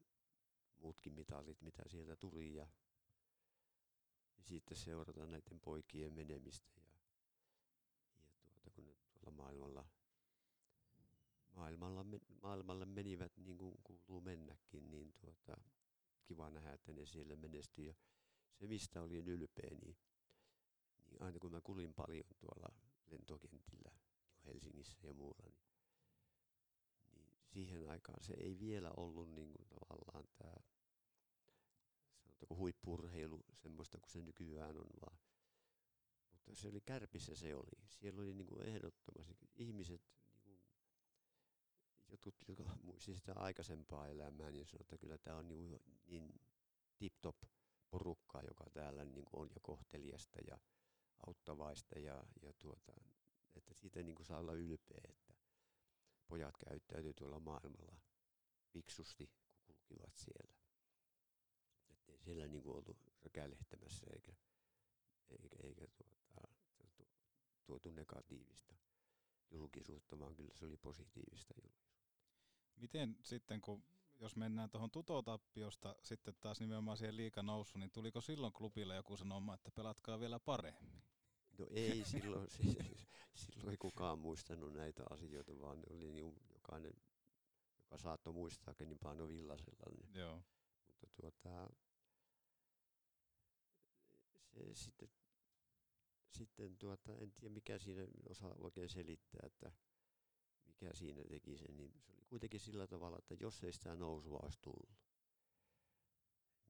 muutkin mitalit, mitä sieltä tuli ja, ja sitten seurata näiden poikien menemistä ja, ja tuota, kun ne tuolla maailmalla, maailmalla, maailmalle menivät niin kuin kuuluu mennäkin, niin tuota, kiva nähdä, että ne siellä menestyy ja se mistä olin ylpeä, niin, niin aina kun mä kulin paljon tuolla lentokentillä Helsingissä ja muualla, niin, niin siihen aikaan se ei vielä ollut niin kuin tavallaan tämä sanotaanko huippurheilu semmoista kuin se nykyään on, vaan mutta se oli kärpissä se oli. Siellä oli niin kuin ehdottomasti ihmiset, niin jotkut, jotka (laughs) muisti sitä aikaisempaa elämää, niin sanoivat, että kyllä tämä on niin, niin tip-top porukkaa, joka täällä niin on ja kohteliasta ja auttavaista ja, ja tuota, että siitä niin saa olla ylpeä, että pojat käyttäytyy tuolla maailmalla fiksusti, kun kulkivat siellä. Että ei siellä niin kuin oltu räkälehtämässä eikä, eikä, eikä tuota, tuotu negatiivista julkisuutta, vaan kyllä se oli positiivista julkisuutta. Miten sitten, kun jos mennään tuohon tutotappiosta sitten taas nimenomaan siihen nousu, niin tuliko silloin klubille joku sanomaan, että pelatkaa vielä paremmin? No ei (laughs) silloin, (laughs) siis, silloin ei kukaan muistanut näitä asioita, vaan ne oli niin jokainen, joka saattoi muistaa niin Pano Villasella. Niin. Joo. Mutta tuota, se sitten, sitten tuota, en tiedä mikä siinä osaa oikein selittää, että mikä siinä teki sen, niin se oli kuitenkin sillä tavalla, että jos ei sitä nousua olisi tullut,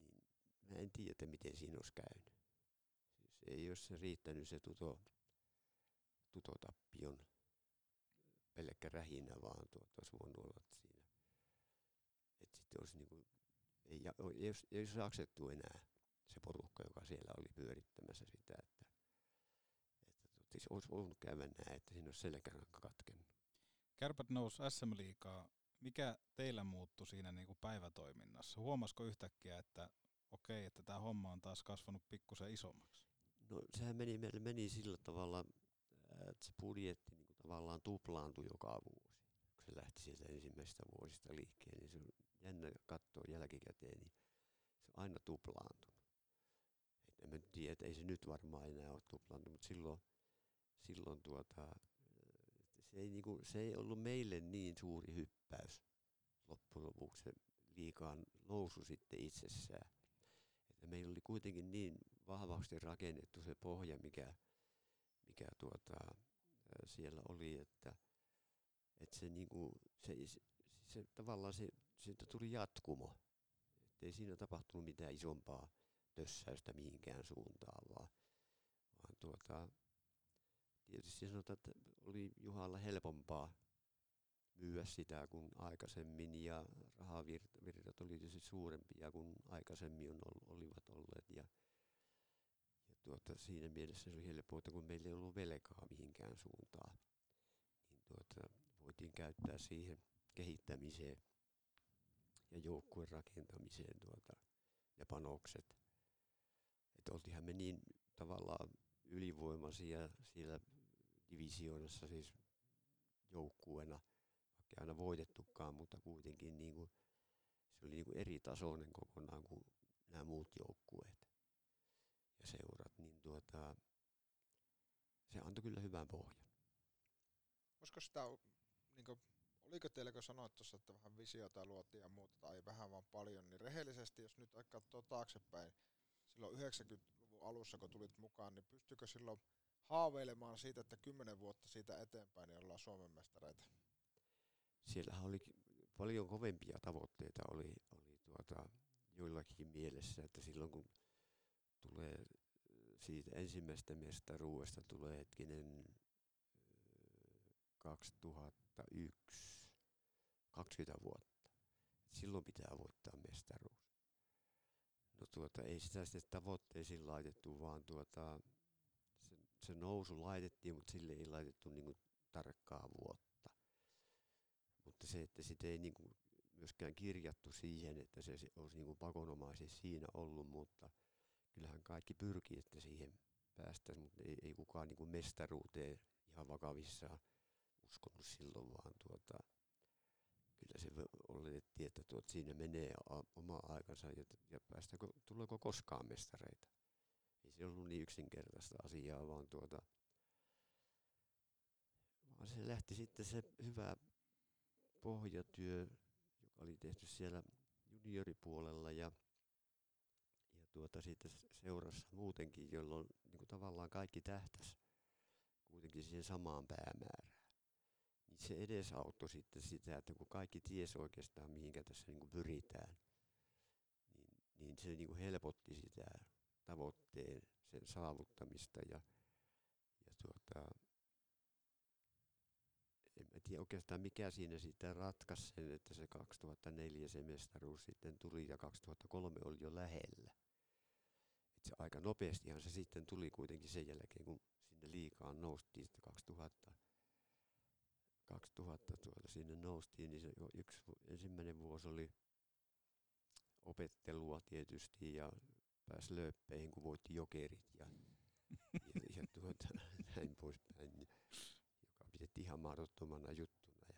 niin mä en tiedä, että miten siinä olisi käynyt. Siis ei olisi se riittänyt se tuto, tutotappion pelkkä rähinä, vaan tuota, olisi voinut olla siinä. Että sitten olisi niin kuin, ei, ei, olisi, ei olisi enää se porukka, joka siellä oli pyörittämässä sitä, että, että siis olisi voinut käydä näin, että siinä olisi selkäranka katkenut. Kärpät nousi SM-liikaa. Mikä teillä muuttui siinä niin kuin päivätoiminnassa? Huomasiko yhtäkkiä, että okei, että tämä homma on taas kasvanut pikkusen isommaksi? No sehän meni, meillä meni sillä tavalla, että se budjetti niin kuin tavallaan tuplaantui joka vuosi. Kun se lähti sieltä ensimmäisestä vuosista liikkeen, niin se on jännä katsoa jälkikäteen, niin se on aina tuplaantunut. Et en tiedä, että ei se nyt varmaan enää ole tuplaantunut, mutta silloin, silloin tuota, se ei, niinku, se ei ollut meille niin suuri hyppäys loppujen lopuksi se liikaan nousu sitten itsessään. Että meillä oli kuitenkin niin vahvasti rakennettu se pohja, mikä, mikä tuota, siellä oli, että, että se, niinku, se, se, se, tavallaan se, siitä tuli jatkumo. Että ei siinä tapahtunut mitään isompaa tössäystä mihinkään suuntaan, vaan, vaan tuota, tietysti sanotaan, että oli Juhalla helpompaa myyä sitä kuin aikaisemmin ja rahavirrat oli tietysti suurempia kuin aikaisemmin on olivat olleet ja, ja tuota, siinä mielessä se oli helppoa, kun meillä ei ollut velkaa mihinkään suuntaan, niin tuota, voitiin käyttää siihen kehittämiseen ja joukkueen rakentamiseen tuota, ja panokset. Että oltiinhan me niin tavallaan ylivoimaisia siellä divisioonassa siis joukkueena, vaikka aina voitettukaan, mutta kuitenkin niin kuin, se oli niin kuin eri tasoinen kokonaan kuin nämä muut joukkueet ja seurat, niin tuota, se antoi kyllä hyvän pohjan. Olisiko sitä, niin kuin, oliko teillä, kun sanoit tuossa, että vähän visiota luotiin ja muuta, tai vähän vaan paljon, niin rehellisesti, jos nyt katsoo taaksepäin, silloin 90-luvun alussa, kun tulit mukaan, niin pystykö silloin haaveilemaan siitä, että kymmenen vuotta siitä eteenpäin niin ollaan Suomen mestareita? Siellähän oli paljon kovempia tavoitteita oli, oli tuota, joillakin mielessä, että silloin kun tulee siitä ensimmäisestä mestaruudesta tulee hetkinen 2001, 20 vuotta. Silloin pitää voittaa mestaruus. No tuota, ei sitä sitten tavoitteisiin laitettu, vaan tuota, se nousu laitettiin, mutta sille ei laitettu niin kuin tarkkaa vuotta. Mutta se, että sitä ei niin kuin myöskään kirjattu siihen, että se olisi niin kuin pakonomaisesti siinä ollut, mutta kyllähän kaikki pyrkii, että siihen päästäisiin, mutta ei, ei kukaan niin kuin mestaruuteen ihan vakavissaan uskonut silloin, vaan tuota, kyllä se oletettiin, että tuot siinä menee oma aikansa ja, ja päästäänkö, tuleeko koskaan mestareita ei se ollut niin yksinkertaista asiaa, vaan tuota, vaan se lähti sitten se hyvä pohjatyö, joka oli tehty siellä junioripuolella ja, ja tuota sitten seurassa muutenkin, jolloin niin kuin tavallaan kaikki tähtäs kuitenkin siihen samaan päämäärään. Niin se edesauttoi sitten sitä, että kun kaikki ties oikeastaan mihinkä tässä niin kuin pyritään, niin, niin se niin kuin helpotti sitä tavoitteen, sen saavuttamista ja, ja tuota, en mä tiedä oikeastaan mikä siinä sitten ratkaisi sen, että se 2004 se mestaruus sitten tuli ja 2003 oli jo lähellä. Et se aika nopeastihan se sitten tuli kuitenkin sen jälkeen, kun sinne liikaan noustiin, että 2000, 2000 tuota sinne noustiin, niin se yksi ensimmäinen vuosi oli, opettelua tietysti ja pääsi lööppeihin, kun voitti jokerit ja, ja, ja tuota, näin poispäin, joka pidettiin ihan mahdottomana juttuna. Ja,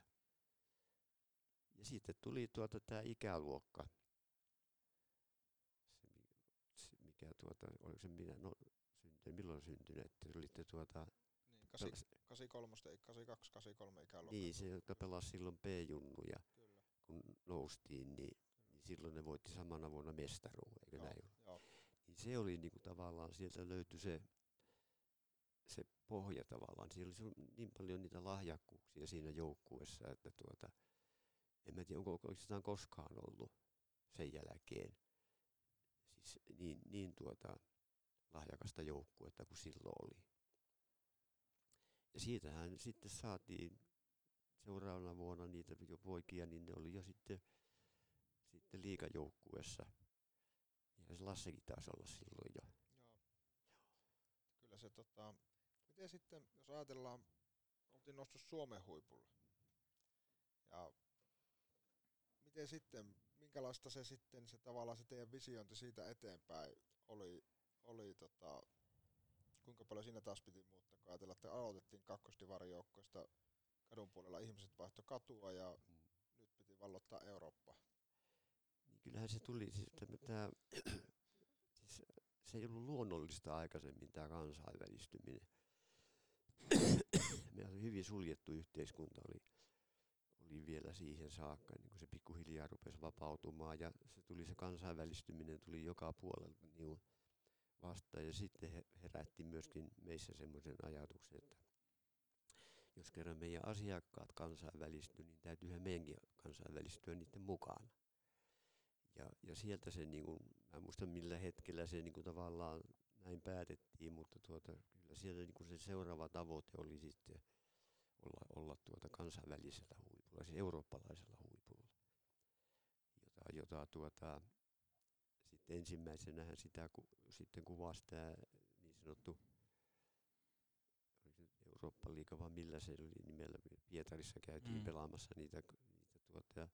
ja sitten tuli tuota tämä ikäluokka, se, mikä tuota, oliko se minä, no syntynyt, milloin syntynyt, että olitte tuota, Niin, 83, 82, 83 ikäluokka. niin, se, jotka pelasi silloin P-junnuja, kun noustiin, niin, niin silloin ne voitti samana vuonna mestaruuden, eikö Joo, näin? joo. Niin se oli niinku tavallaan, sieltä löytyi se, se pohja tavallaan. Siellä oli niin paljon niitä lahjakkuuksia siinä joukkuessa, että tuota, en mä tiedä, onko oikeastaan koskaan ollut sen jälkeen siis niin, niin tuota, lahjakasta joukkuetta kuin silloin oli. Ja siitähän sitten saatiin seuraavana vuonna niitä jo poikia, niin ne oli jo sitten, sitten liikajoukkuessa. Ja se Lassekin taisi olla silloin jo. Joo. Kyllä se tota, miten sitten, jos ajatellaan, oltiin noussut Suomen huipulle. Ja miten sitten, minkälaista se sitten, se tavallaan se teidän visiointi siitä eteenpäin oli, oli tota, kuinka paljon siinä taas piti muuttaa, kun ajatellaan, että aloitettiin kakkosdivarijoukkoista kadun puolella ihmiset vaihto katua ja Mm. nyt piti vallottaa Eurooppaa. Kyllähän se tuli, siis, tämä, (clears throat) siis se ei ollut luonnollista aikaisemmin tämä kansainvälistyminen. (clears throat) Meillä oli hyvin suljettu yhteiskunta, oli, oli vielä siihen saakka, niin kun se pikkuhiljaa rupesi vapautumaan ja se tuli se kansainvälistyminen tuli joka puolelta niin vastaan ja sitten he- herätti myöskin meissä semmoisen ajatuksen, että jos kerran meidän asiakkaat kansainvälistyy, niin täytyyhän meidänkin kansainvälistyä niiden mukana. Ja, ja sieltä se, niin kuin, mä en muista millä hetkellä se niin kuin tavallaan näin päätettiin, mutta tuota, kyllä sieltä niin kuin se seuraava tavoite oli sitten olla, olla tuota kansainvälisellä huipulla, siis eurooppalaisella huipulla. Jota, jota tuota, sitten ensimmäisenähän sitä ku, sitten kuvasi tämä niin sanottu Eurooppa-liiga vai millä se oli nimellä, Pietarissa käytiin Mm. pelaamassa niitä, niitä tuota,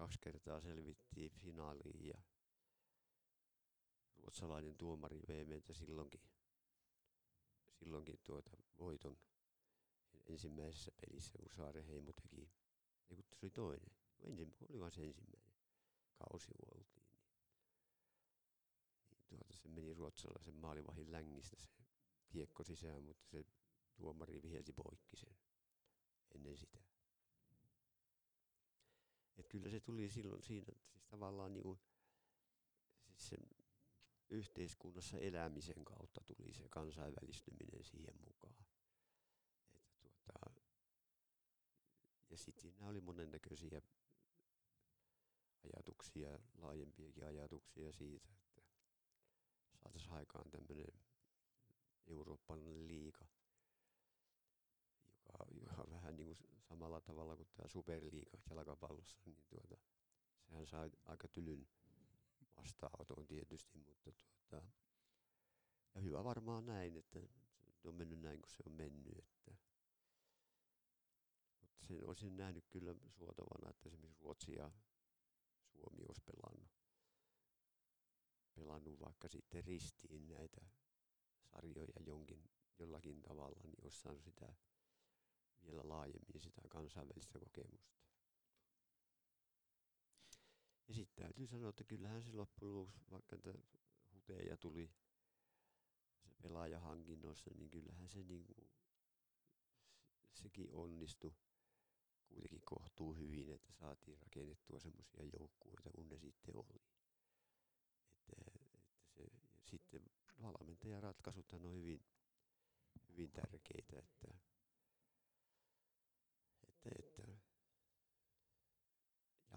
kaksi kertaa selvittiin finaaliin ja ruotsalainen tuomari vei meiltä silloinkin, silloinkin tuota voiton ensimmäisessä pelissä, kun Saaren Heimo teki. Ei kun se oli toinen. Ensin, oli se ensimmäinen kausi oltiin. Niin, niin tuota, se meni ruotsalaisen maalivahin längistä se kiekko sisään, mutta se tuomari vihelsi poikki sen ennen sitä. Et kyllä se tuli silloin siinä, että siis tavallaan niin kuin, siis sen yhteiskunnassa elämisen kautta tuli se kansainvälistyminen siihen mukaan. Että tuota, ja sitten siinä oli monennäköisiä ajatuksia, laajempiakin ajatuksia siitä, että saataisiin aikaan tämmöinen eurooppalainen joka vähän niin kuin samalla tavalla kuin tämä superliiga jalkapallossa, niin tuota, sehän sai aika tylyn vastaanoton tietysti, mutta tuota, ja hyvä varmaan näin, että se on mennyt näin kuin se on mennyt, että mutta sen olisin nähnyt kyllä suotavana, että esimerkiksi Ruotsi ja Suomi olisi pelannut, pelannut vaikka sitten ristiin näitä sarjoja jonkin, jollakin tavalla, niin olisi saanut sitä vielä laajemmin sitä kansainvälistä kokemusta. Ja sitten täytyy sanoa, että kyllähän se loppujen lopuksi, vaikka huteja tuli se pelaajahankinnoissa, niin kyllähän se niinku, sekin onnistui kuitenkin kohtuu hyvin, että saatiin rakennettua semmoisia joukkueita kun ne sitten oli. Että, että se, sitten valmentajaratkaisuthan on hyvin, hyvin tärkeitä, että, että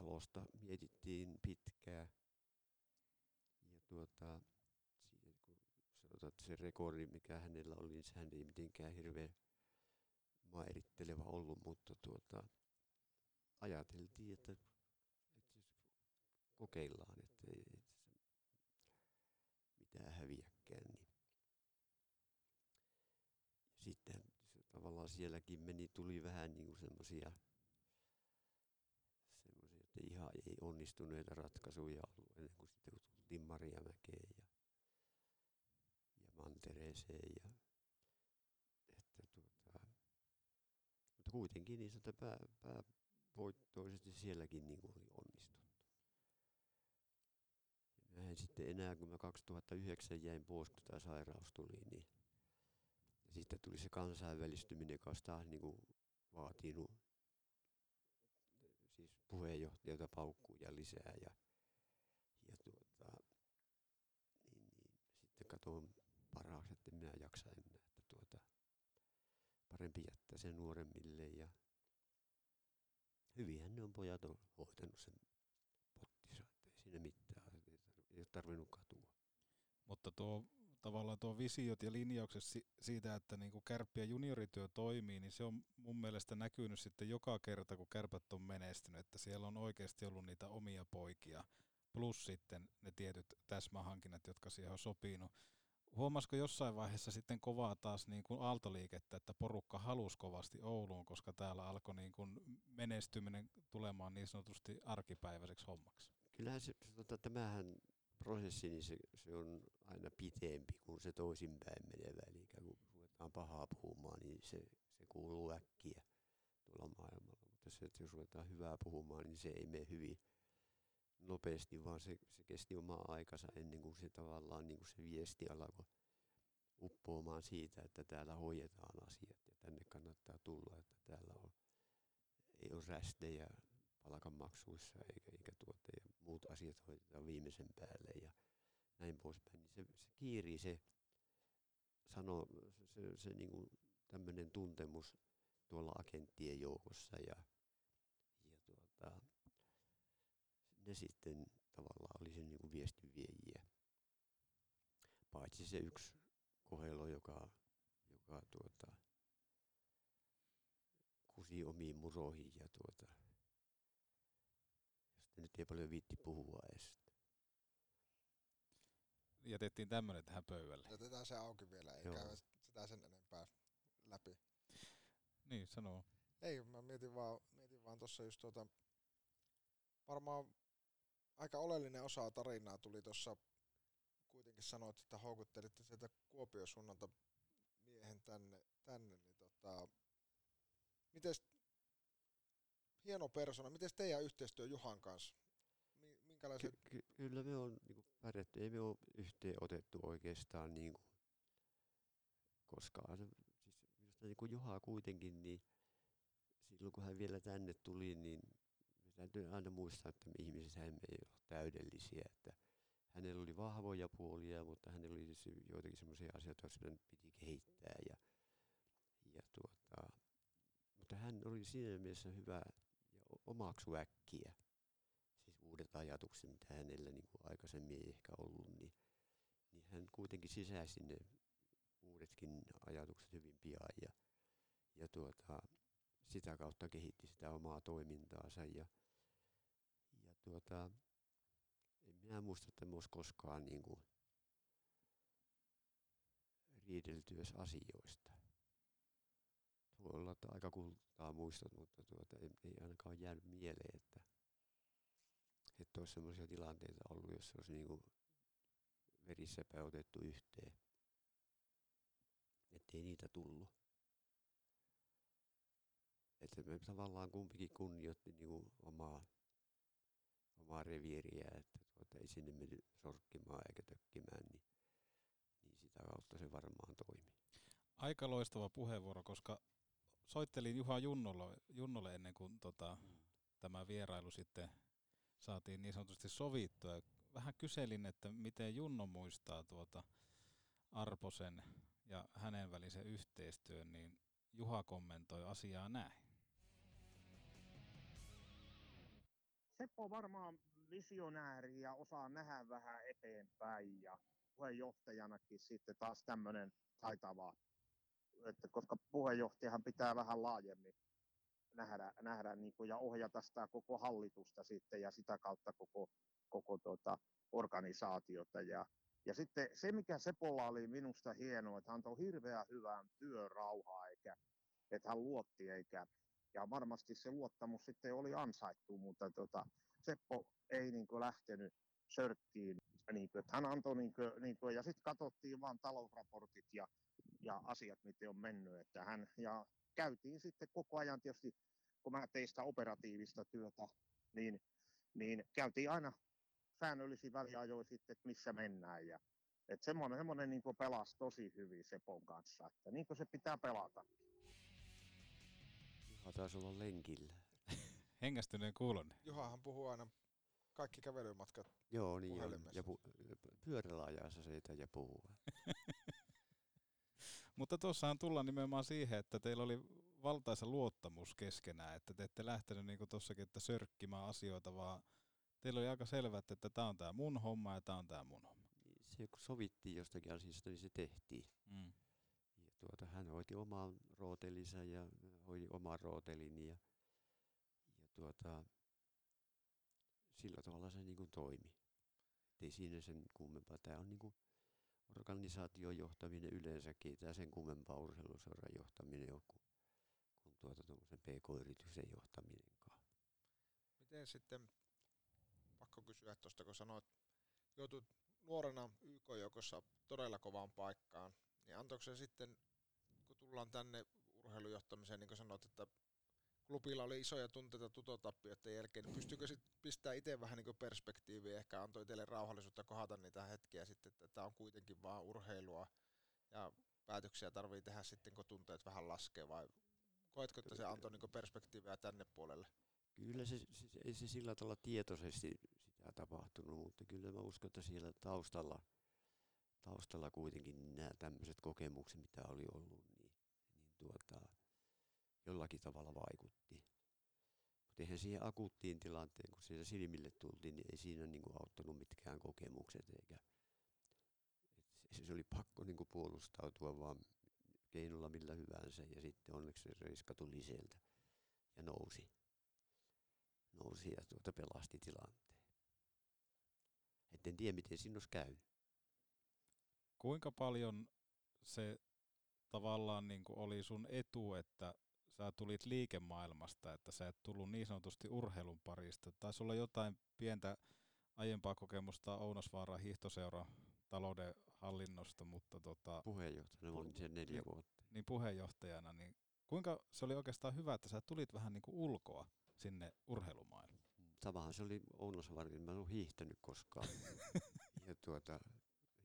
jalosta mietittiin pitkää ja tuota, kun sanotaan, että se rekordi, mikä hänellä oli, niin sehän ei mitenkään hirveän mairitteleva ollut, mutta tuota, ajateltiin, että, että kokeillaan, että ei että mitään häviäkään. Niin. Sitten tavallaan sielläkin meni, tuli vähän niin kuin semmoisia, että ihan ei onnistuneita ratkaisuja ollut ennen kuin sitten tultiin Marjamäkeen ja, ja Mantereeseen. Ja, että tuota, mutta kuitenkin niin sieltä pää, päävoittoisesti sielläkin niin oli onnistuttu. Ja mä en sitten enää, kun mä 2009 jäin pois, kun tämä sairaus tuli, niin ja sitten tuli se kansainvälistyminen, joka taas niin kuin vaatinut puheenjohtajalta paukkuja lisää ja, ja tuota, niin, niin, sitten katsoin parhaaksi, että minä jaksa enää, että tuota, parempi jättää sen nuoremmille ja hyvinhän ne on pojat on hoitanut sen pottinsa, että ei siinä mitään, ei tarvinnut katua. Mutta tuo tavallaan tuo visiot ja linjaukset siitä, että niin kuin kärppien juniorityö toimii, niin se on mun mielestä näkynyt sitten joka kerta, kun kärpät on menestynyt, että siellä on oikeasti ollut niitä omia poikia, plus sitten ne tietyt täsmähankinnat, jotka siihen on sopinut. Huomasiko jossain vaiheessa sitten kovaa taas niin kuin aaltoliikettä, että porukka halusi kovasti Ouluun, koska täällä alkoi niin kuin menestyminen tulemaan niin sanotusti arkipäiväiseksi hommaksi? Kyllähän se, tota, tämähän prosessi, niin se, se on aina pitempi kuin se toisinpäin menevä. Eli kun ruvetaan pahaa puhumaan, niin se, se kuuluu äkkiä tuolla maailmalla. Mutta se, että jos ruvetaan hyvää puhumaan, niin se ei mene hyvin nopeasti, vaan se, se kesti omaa aikansa ennen kuin se tavallaan niin kuin se viesti alkoi uppoamaan siitä, että täällä hoidetaan asiat ja tänne kannattaa tulla, että täällä on, ei ole rästejä palkanmaksuissa eikä, eikä tuota, ja muut asiat hoidetaan viimeisen päälle ja näin poispäin. Niin se, se kiiri se sano, se, se, se niin kuin tämmöinen tuntemus tuolla agenttien joukossa ja, ja tuota, ne sitten tavallaan oli sen niin kuin viestin viejiä. Paitsi se yksi kohelo, joka, joka tuota, kusi omiin muroihin ja tuota, nyt ei paljon viitti puhua edes. Jätettiin tämmöinen tähän pöydälle. Jätetään se auki vielä, ei käy sitä sen enempää läpi. Niin, sanoo. Ei, mä mietin vaan, mietin vaan tuossa just tuota, varmaan aika oleellinen osa tarinaa tuli tuossa, kuitenkin sanoit, että houkuttelitte sieltä Kuopion suunnalta miehen tänne, tänne niin tota, mites, hieno persona, miten teidän yhteistyö Juhan kanssa? Minkälaiset... Ky- ky- kyllä me on niin pärjätty, ei me ole yhteen otettu oikeastaan niin kuin, koskaan. Siis minusta niin Juha kuitenkin, niin silloin kun hän vielä tänne tuli, niin täytyy aina muistaa, että me ihmiset hän ei ole täydellisiä, että hänellä oli vahvoja puolia, mutta hänellä oli siis joitakin sellaisia asioita, joita piti kehittää ja, ja tuota, mutta hän oli siinä mielessä hyvä omaksu äkkiä, siis uudet ajatukset, mitä hänellä niin kuin aikaisemmin ei ehkä ollut, niin, niin hän kuitenkin sisäisi ne uudetkin ajatukset hyvin pian ja, ja tuota, sitä kautta kehitti sitä omaa toimintaansa ja, ja tuota, en minä muista, että me olisi koskaan niin kuin riidelty edes asioista. Voi olla, että aika kultaa muistot, mutta tuota, ei, ei ainakaan jäänyt mieleen, että, että olisi sellaisia tilanteita ollut, jossa olisi niin kuin verissäpä otettu yhteen. Että ei niitä tullut. Että me tavallaan kumpikin kunnioitti niin kuin omaa omaa reviiriä, että tuota, ei sinne menty sorkkimaan eikä tökkimään, niin, niin sitä kautta se varmaan toimi. Aika loistava puheenvuoro, koska soittelin Juha Junnolle, Junnolle ennen kuin tota, mm. tämä vierailu sitten saatiin niin sanotusti sovittua. Vähän kyselin, että miten Junno muistaa tuota Arposen ja hänen välisen yhteistyön, niin Juha kommentoi asiaa näin. Seppo on varmaan visionääri ja osaa nähdä vähän eteenpäin ja puheenjohtajanakin sitten taas tämmöinen taitava, että koska puheenjohtajahan pitää vähän laajemmin nähdä, nähdä niin kuin, ja ohjata sitä koko hallitusta sitten ja sitä kautta koko, koko tuota, organisaatiota. Ja, ja sitten se, mikä Sepolla oli minusta hienoa, että hän antoi hirveän hyvää työrauhaa, eikä, että hän luotti eikä, ja varmasti se luottamus sitten oli ansaittu, mutta tota, Seppo ei niin kuin lähtenyt sörkkiin. Niin kuin, että hän antoi, niin kuin, niin kuin, ja sitten katsottiin vaan talousraportit ja, ja asiat, miten on mennyt. Että hän, ja käytiin sitten koko ajan tietysti, kun mä tein sitä operatiivista työtä, niin, niin käytiin aina säännöllisin väliajoin sitten, että missä mennään. Ja, että semmoinen, semmoinen niin pelasi tosi hyvin Sepon kanssa, että niin kuin se pitää pelata. Juha taisi olla lenkillä. (laughs) Hengästyneen kuulon. Juhahan puhuu aina kaikki kävelymatkat Joo, niin on. Ja pu- pyörällä ajassa siitä ja puhuu. (laughs) Mutta tuossahan tullaan nimenomaan siihen, että teillä oli valtaisa luottamus keskenään, että te ette lähtenyt niin tuossakin, että sörkkimään asioita, vaan teillä oli aika selvä, että tämä on tämä mun homma ja tämä on tämä mun homma. Se kun sovittiin jostakin asiasta, niin se tehtiin. Mm. Ja tuota, hän hoiti oman rootelinsa ja hoiti oman rootelin ja, ja tuota, sillä tavalla se niin kuin toimi. Et ei siinä sen kummempaa. Tämä on niin kuin organisaation johtaminen yleensäkin, tämä sen kummempaa urheiluseuran johtaminen ole kuin, kuin tuota, pk-yrityksen johtaminenkaan. Miten sitten, pakko kysyä tuosta, kun sanoit, joutut nuorena YK-joukossa todella kovaan paikkaan, niin antoiko se sitten, kun tullaan tänne urheilujohtamiseen, niin kuin sanoit, että klubilla oli isoja tunteita tutotappioiden jälkeen, niin pystyykö sitten pistää itse vähän niin perspektiiviä, ehkä antoi teille rauhallisuutta kohdata niitä hetkiä sitten, että tämä on kuitenkin vaan urheilua ja päätöksiä tarvii tehdä sitten, kun tunteet vähän laskee, vai koetko, että se antoi niin perspektiiviä tänne puolelle? Kyllä se, se, ei se sillä tavalla tietoisesti sitä tapahtunut, mutta kyllä mä uskon, että siellä taustalla, taustalla kuitenkin nämä tämmöiset kokemukset, mitä oli ollut, niin, niin tuota, jollakin tavalla vaikutti. Mutta eihän siihen akuuttiin tilanteen, kun siellä silmille tultiin, niin ei siinä niin kuin auttanut mitkään kokemukset, eikä se oli pakko niin kuin puolustautua vaan keinolla millä hyvänsä, ja sitten onneksi se riska tuli sieltä ja nousi nousi ja tuota pelasti tilanteen. Et en tiedä, miten siinä olisi käynyt. Kuinka paljon se tavallaan niin kuin oli sun etu, että sä tulit liikemaailmasta, että sä et tullut niin sanotusti urheilun parista. Taisi olla jotain pientä aiempaa kokemusta Ounosvaaran hiihtoseuran talouden hallinnosta, mutta tota, puheenjohtajana olin sen neljä niin, vuotta. Niin puheenjohtajana, niin kuinka se oli oikeastaan hyvä, että sä tulit vähän niin kuin ulkoa sinne urheilumaailmaan? Samahan se oli Ounosvaarin, mä en ole hiihtänyt koskaan. (laughs) ja tuota,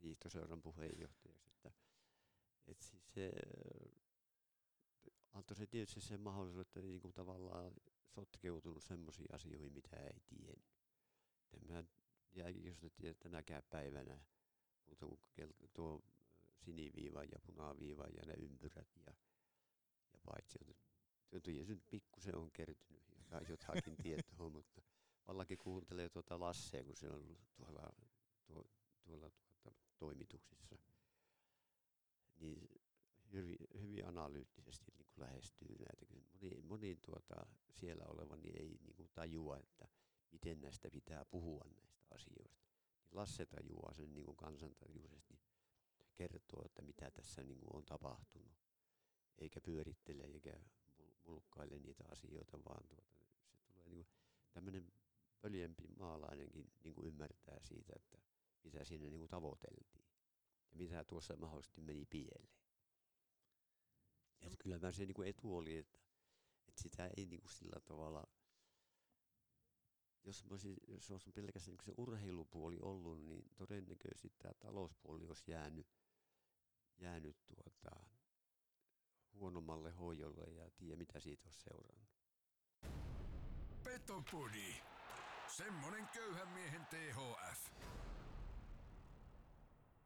hiihtoseuran puheenjohtajaksi. Että, et siis se antoi se tietysti sen mahdollisuuden, että niin kuin tavallaan sotkeutunut semmoisiin asioihin, mitä ei tiennyt. Tämä jääkiekosta tiedä tänäkään päivänä, mutta kuin tuo siniviiva ja punaviiva ja ne ympyrät ja, ja paitsi, että nyt pikkusen on kertynyt jotakin (laughs) tietoa, mutta vallakin kuuntelee tuota Lassea, kun se on tuolla, tuo, tuolla tuota, toimituksissa. Niin hyvin, hyvin analyyttisesti niin kuin lähestyy näitä. Moni, moni tuota, siellä oleva niin ei niin kuin tajua, että miten näistä pitää puhua näistä asioista. Niin Lasse tajuaa sen niin kuin kansantajuisesti kertoo, että mitä tässä niin kuin on tapahtunut. Eikä pyörittele eikä mulkkaile niitä asioita, vaan tuota, se tulee niin kuin tämmöinen pöljempi maalainenkin niin kuin ymmärtää siitä, että mitä siinä niin kuin tavoiteltiin ja mitä tuossa mahdollisesti meni pieleen. Et kyllä mä se niin kuin etu oli, että, että sitä ei niin kuin sillä tavalla, jos, olisin, jos olisi pelkästään niin se urheilupuoli ollut, niin todennäköisesti tämä talouspuoli olisi jäänyt, jäänyt tuota, huonommalle hoidolle ja tiedä mitä siitä olisi seurannut. Petopodi. Semmonen köyhän miehen THF.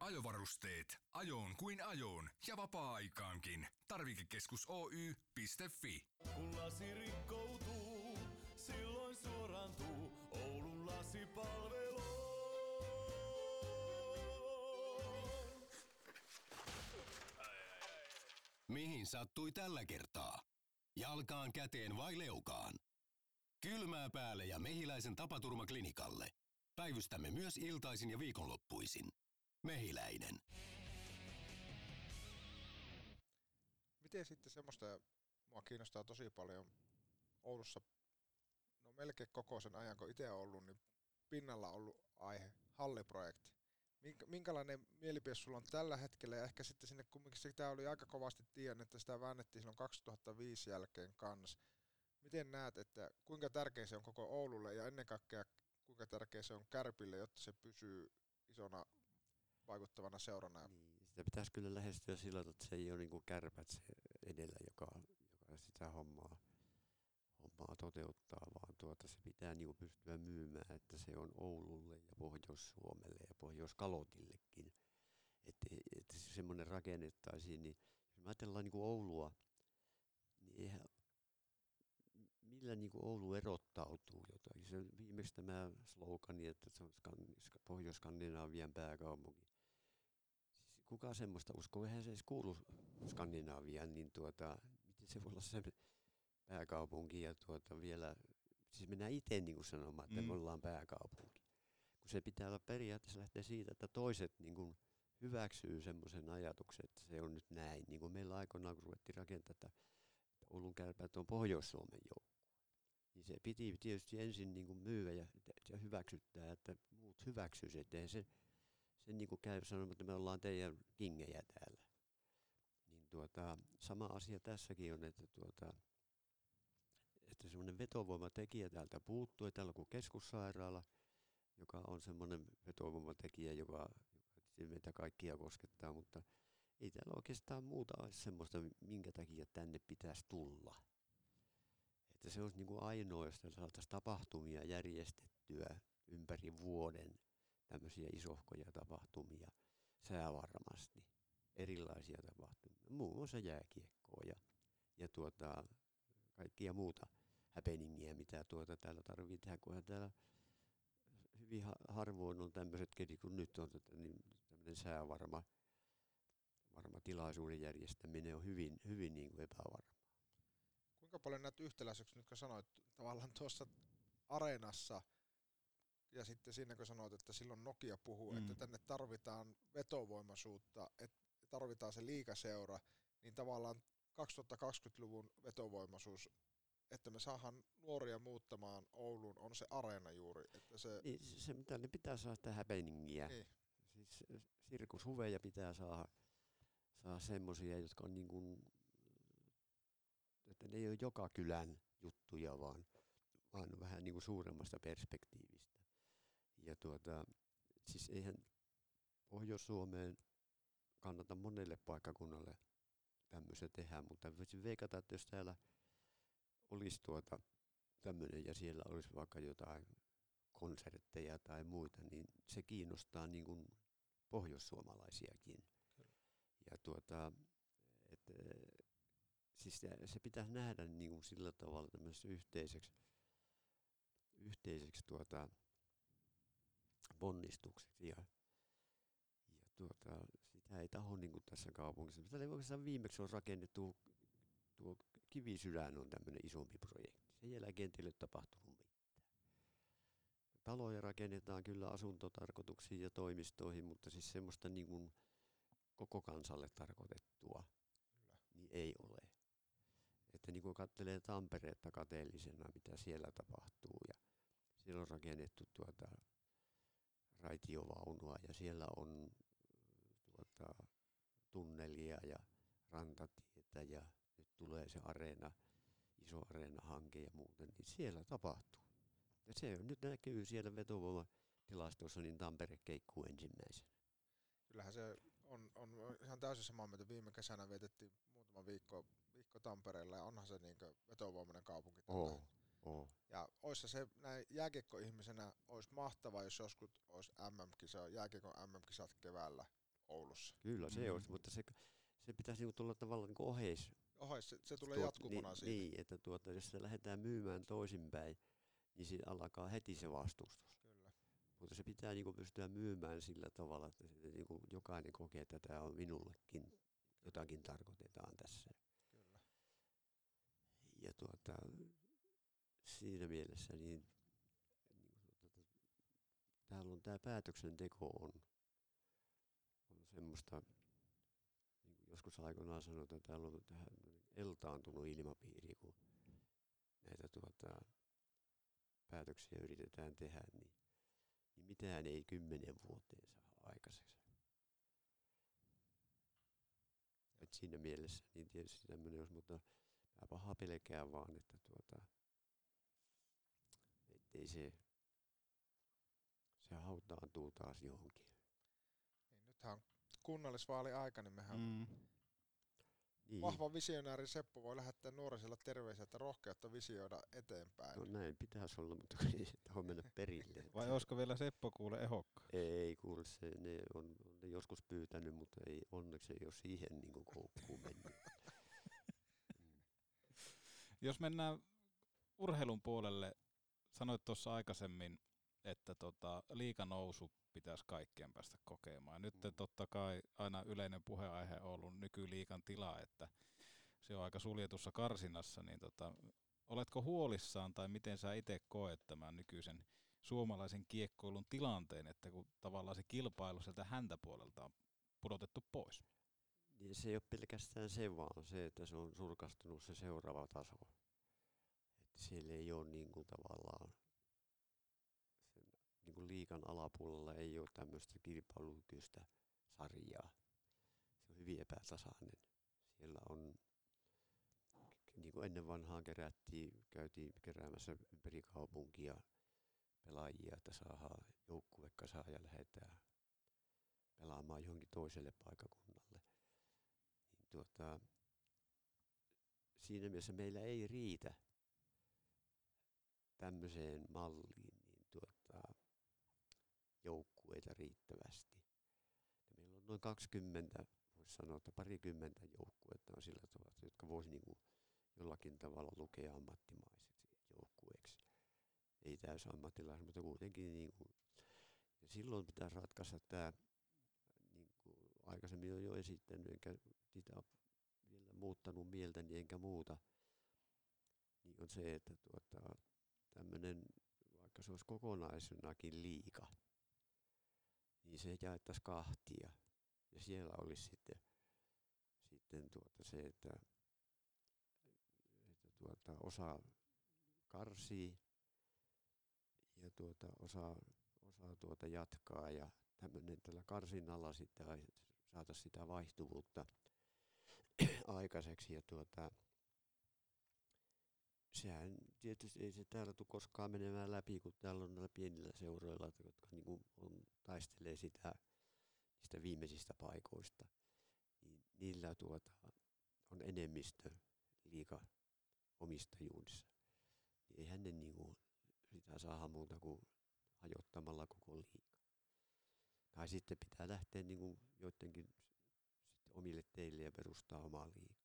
Ajovarusteet. Ajoon kuin ajoon ja vapaa-aikaankin. Tarvikekeskus Oy.fi. Kun lasi rikkoutuu, silloin suorantuu Oulun lasipalvelu. Mihin sattui tällä kertaa? Jalkaan, käteen vai leukaan? Kylmää päälle ja mehiläisen tapaturmaklinikalle. Päivystämme myös iltaisin ja viikonloppuisin. Mehiläinen. Miten sitten semmoista, mua kiinnostaa tosi paljon Oulussa, no melkein koko sen ajan, kun itse ollut, niin pinnalla ollut aihe, halliprojekti. Minkä, minkälainen mielipide sulla on tällä hetkellä ja ehkä sitten sinne kumminkin sitä oli aika kovasti tiedän, että sitä väännettiin silloin 2005 jälkeen kanssa. Miten näet, että kuinka tärkeä se on koko Oululle ja ennen kaikkea kuinka tärkeä se on Kärpille, jotta se pysyy isona vaikuttavana seurana? Niin, sitä pitäisi kyllä lähestyä sillä tavalla, että se ei ole niin kuin kärpät se edellä, joka, joka sitä hommaa, hommaa toteuttaa, vaan tuota, se pitää niin pystyä myymään, että se on Oululle ja Pohjois-Suomelle ja Pohjois-Kalotillekin. Että, se semmoinen rakennettaisiin, niin jos me ajatellaan niin kuin Oulua, niin eihän, millä niin kuin Oulu erottautuu jotain. Se viimeksi tämä slogani, että se on Pohjois-Skandinaavian pääkaupunki. Kuka semmoista uskoo? Eihän se edes kuulu Skandinaaviaan, niin tuota, miten se voi olla se pääkaupunki ja tuota vielä, siis mennään itse niin kuin sanomaan, että mm. me ollaan pääkaupunki. Kun se pitää olla periaatteessa lähteä siitä, että toiset niin kuin hyväksyy semmoisen ajatuksen, että se on nyt näin. Niin kuin meillä aikoinaan, kun ruvettiin rakentaa, että Oulun kärpäät on Pohjois-Suomen joukko. Niin se piti tietysti ensin niin kuin myyä ja, ja hyväksyttää, että muut hyväksyisivät, se, se niin kuin käy sanomaan, että me ollaan teidän kingejä täällä. Niin tuota, sama asia tässäkin on, että, tuota, että semmoinen vetovoimatekijä täältä puuttuu. Täällä on keskussairaala, joka on semmoinen vetovoimatekijä, joka, joka meitä kaikkia koskettaa, mutta ei täällä oikeastaan muuta olisi semmoista, minkä takia tänne pitäisi tulla. Että se olisi niin kuin ainoa, jos saataisiin tapahtumia järjestettyä ympäri vuoden, tämmöisiä isohkoja tapahtumia, säävarmasti, erilaisia tapahtumia, muun muassa jääkiekkoa ja, ja tuota, kaikkia muuta häpeningiä, mitä tuota täällä tarvitsee tehdä, kunhan täällä hyvin harvoin on tämmöiset kedit, kun nyt on niin, tämmöinen säävarma varma tilaisuuden järjestäminen on hyvin, hyvin niin kuin epävarma. Kuinka paljon näet yhtäläisyyksiä, nyt kun sanoit tavallaan tuossa areenassa ja sitten siinä kun sanoit, että silloin Nokia puhuu, mm. että tänne tarvitaan vetovoimaisuutta, että tarvitaan se liikaseura, niin tavallaan 2020-luvun vetovoimaisuus, että me saadaan nuoria muuttamaan Ouluun, on se areena juuri. Että se... Niin, se, mitä ne pitää saada sitä häpeningiä. Niin. Siis sirkushuveja pitää saada saa semmoisia, jotka on niin kuin, että ne ei ole joka kylän juttuja, vaan, vaan vähän niin kuin suuremmasta perspektiivistä. Ja tuota, siis eihän Pohjois-Suomeen kannata monelle paikkakunnalle tämmöistä tehdä, mutta voisin veikata, että jos täällä olisi tuota tämmöinen ja siellä olisi vaikka jotain konsertteja tai muita, niin se kiinnostaa niin kuin pohjoissuomalaisiakin. Ja tuota, et, siis se, se pitäisi nähdä niin kuin sillä tavalla yhteiseksi, yhteiseksi tuota, ponnistukseksi. Ja, ja tuota, sitä ei taho niin kuin tässä kaupungissa. Mitä oikeastaan viimeksi on rakennettu, tuo Kivisydän on tämmöinen isompi projekti. Sen jälkeen ei ole tapahtunut mitään. Taloja rakennetaan kyllä asuntotarkoituksiin ja toimistoihin, mutta siis semmoista niin kuin koko kansalle tarkoitettua, Kyllä. niin ei ole. Että niin kuin katselee Tampereetta kateellisena, mitä siellä tapahtuu, ja siellä on rakennettu tuota raitiovaunua, ja siellä on tuota, tunnelia ja rantatietä, ja nyt tulee se areena, iso areena-hanke ja muuten, niin siellä tapahtuu. Ja se nyt näkyy siellä vetovoimatilastossa, niin Tampere keikkuu ensimmäisenä. Kyllähän se on, on ihan täysin samaa mieltä. Viime kesänä vietettiin muutama viikko, viikko Tampereella ja onhan se niin vetovoimainen kaupunki. Oh, oh. Ja olisi se näin jääkiekkoihmisenä olisi mahtavaa, jos joskus olisi MM-kisa, jääkiekon MM-kisat keväällä Oulussa. Kyllä se mm. olisi, mutta se, se pitäisi niinku tulla tavallaan niin oheis. Oheis, se, se tulee tuot, jatkumona niin, siitä. Niin, että tuota, jos se lähdetään myymään toisinpäin, niin siinä alkaa heti se vastustus. Mutta se pitää niin kuin pystyä myymään sillä tavalla, että se, niin kuin jokainen kokee, että tämä on minullekin, jotakin tarkoitetaan tässä. Kyllä. Ja tuota, siinä mielessä niin, niin tuota, täällä on tämä päätöksenteko on, on semmoista, niin kuin joskus aikoinaan sanotaan, että täällä on tähän eltaantunut ilmapiiri, kun näitä tuota, päätöksiä yritetään tehdä, niin, niin mitään ei kymmenen vuoteen saa aikaiseksi. Et siinä mielessä niin tietysti tämmöinen jos, mutta mä paha pelkään vaan, että tuota, ettei se, se hautaantuu taas johonkin. Niin, nythän on kunnallisvaali aika, niin mehän Mm. Niin. vahva visionääri Seppo voi lähettää nuorisilla terveisiä, että rohkeutta visioida eteenpäin. No näin pitäisi olla, mutta kun ei se tahdo mennä perille. Vai olisiko vielä Seppo kuule ehokka? Ei kuule, se, ne on, on ne joskus pyytänyt, mutta ei, onneksi ei ole siihen niin kuin koukkuun mennyt. (laughs) Jos mennään urheilun puolelle, sanoit tuossa aikaisemmin, että tota, liikanousu pitäisi kaikkien päästä kokemaan. Nyt Mm. totta kai aina yleinen puheenaihe on ollut nykyliikan tila, että se on aika suljetussa karsinassa, niin tota, oletko huolissaan tai miten sä itse koet tämän nykyisen suomalaisen kiekkoilun tilanteen, että kun tavallaan se kilpailu sieltä häntä puolelta on pudotettu pois? Niin se ei ole pelkästään se, vaan se, että se on surkastunut se seuraava taso. Siellä ei ole niin kuin tavallaan, sen, niin kuin liikan alapuolella ei ole tämmöistä kilpailukykyistä sarjaa. Se on hyvin epätasainen. Siellä on, niin kuin ennen vanhaan kerättiin, käytiin keräämässä ympäri kaupunkia pelaajia, että saadaan joukkue kasaan ja lähdetään pelaamaan johonkin toiselle paikakunnalle. Niin tuota, siinä mielessä meillä ei riitä tämmöiseen malliin niin tuota, joukkueita riittävästi. Ja meillä on noin 20, voisi sanoa, että parikymmentä joukkuetta on sillä tavalla, jotka voisi niin kuin jollakin tavalla lukea ammattimaiseksi joukkueeksi. Ei täysin ammattilaisen, mutta kuitenkin niin kuin, ja silloin pitäisi ratkaista tämä, niin kuin aikaisemmin olen jo esittänyt, enkä sitä vielä muuttanut mieltäni enkä muuta, niin on se, että tuota, tämmöinen, vaikka se olisi kokonaisuunakin liika, niin se jaettaisiin kahtia. Ja siellä olisi sitten, sitten tuota se, että, että tuota, osa karsii ja tuota, osa, osa tuota jatkaa ja tämmöinen tällä karsinnalla sitten ai- saataisiin sitä vaihtuvuutta (clears throat) aikaiseksi ja tuota, sehän tietysti ei se täällä tule koskaan menemään läpi, kun täällä on näillä pienillä seuroilla, jotka niin kuin on, taistelee sitä, niistä viimeisistä paikoista. Niin niillä tuota, on enemmistö liika omistajuudessa. Niin eihän ne niin kuin sitä saada muuta kuin hajottamalla koko liiga. Tai sitten pitää lähteä niin kuin joidenkin sitten omille teille ja perustaa omaa liigaa.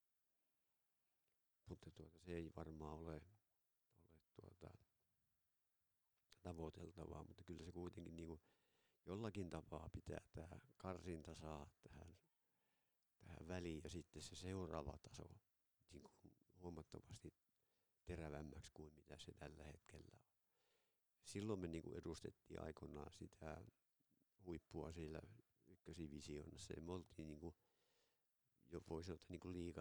Mutta tuota, se ei varmaan ole, ole tuota, tavoiteltavaa, mutta kyllä se kuitenkin niin kuin jollakin tapaa pitää tämä karsinta saa tähän, tähän väliin ja sitten se seuraava taso niin kuin huomattavasti terävämmäksi kuin mitä se tällä hetkellä on. Silloin me niin kuin edustettiin aikoinaan sitä huippua siellä ykkösivisioonassa ja me oltiin niin kuin, jo voi sanoa, niin kuin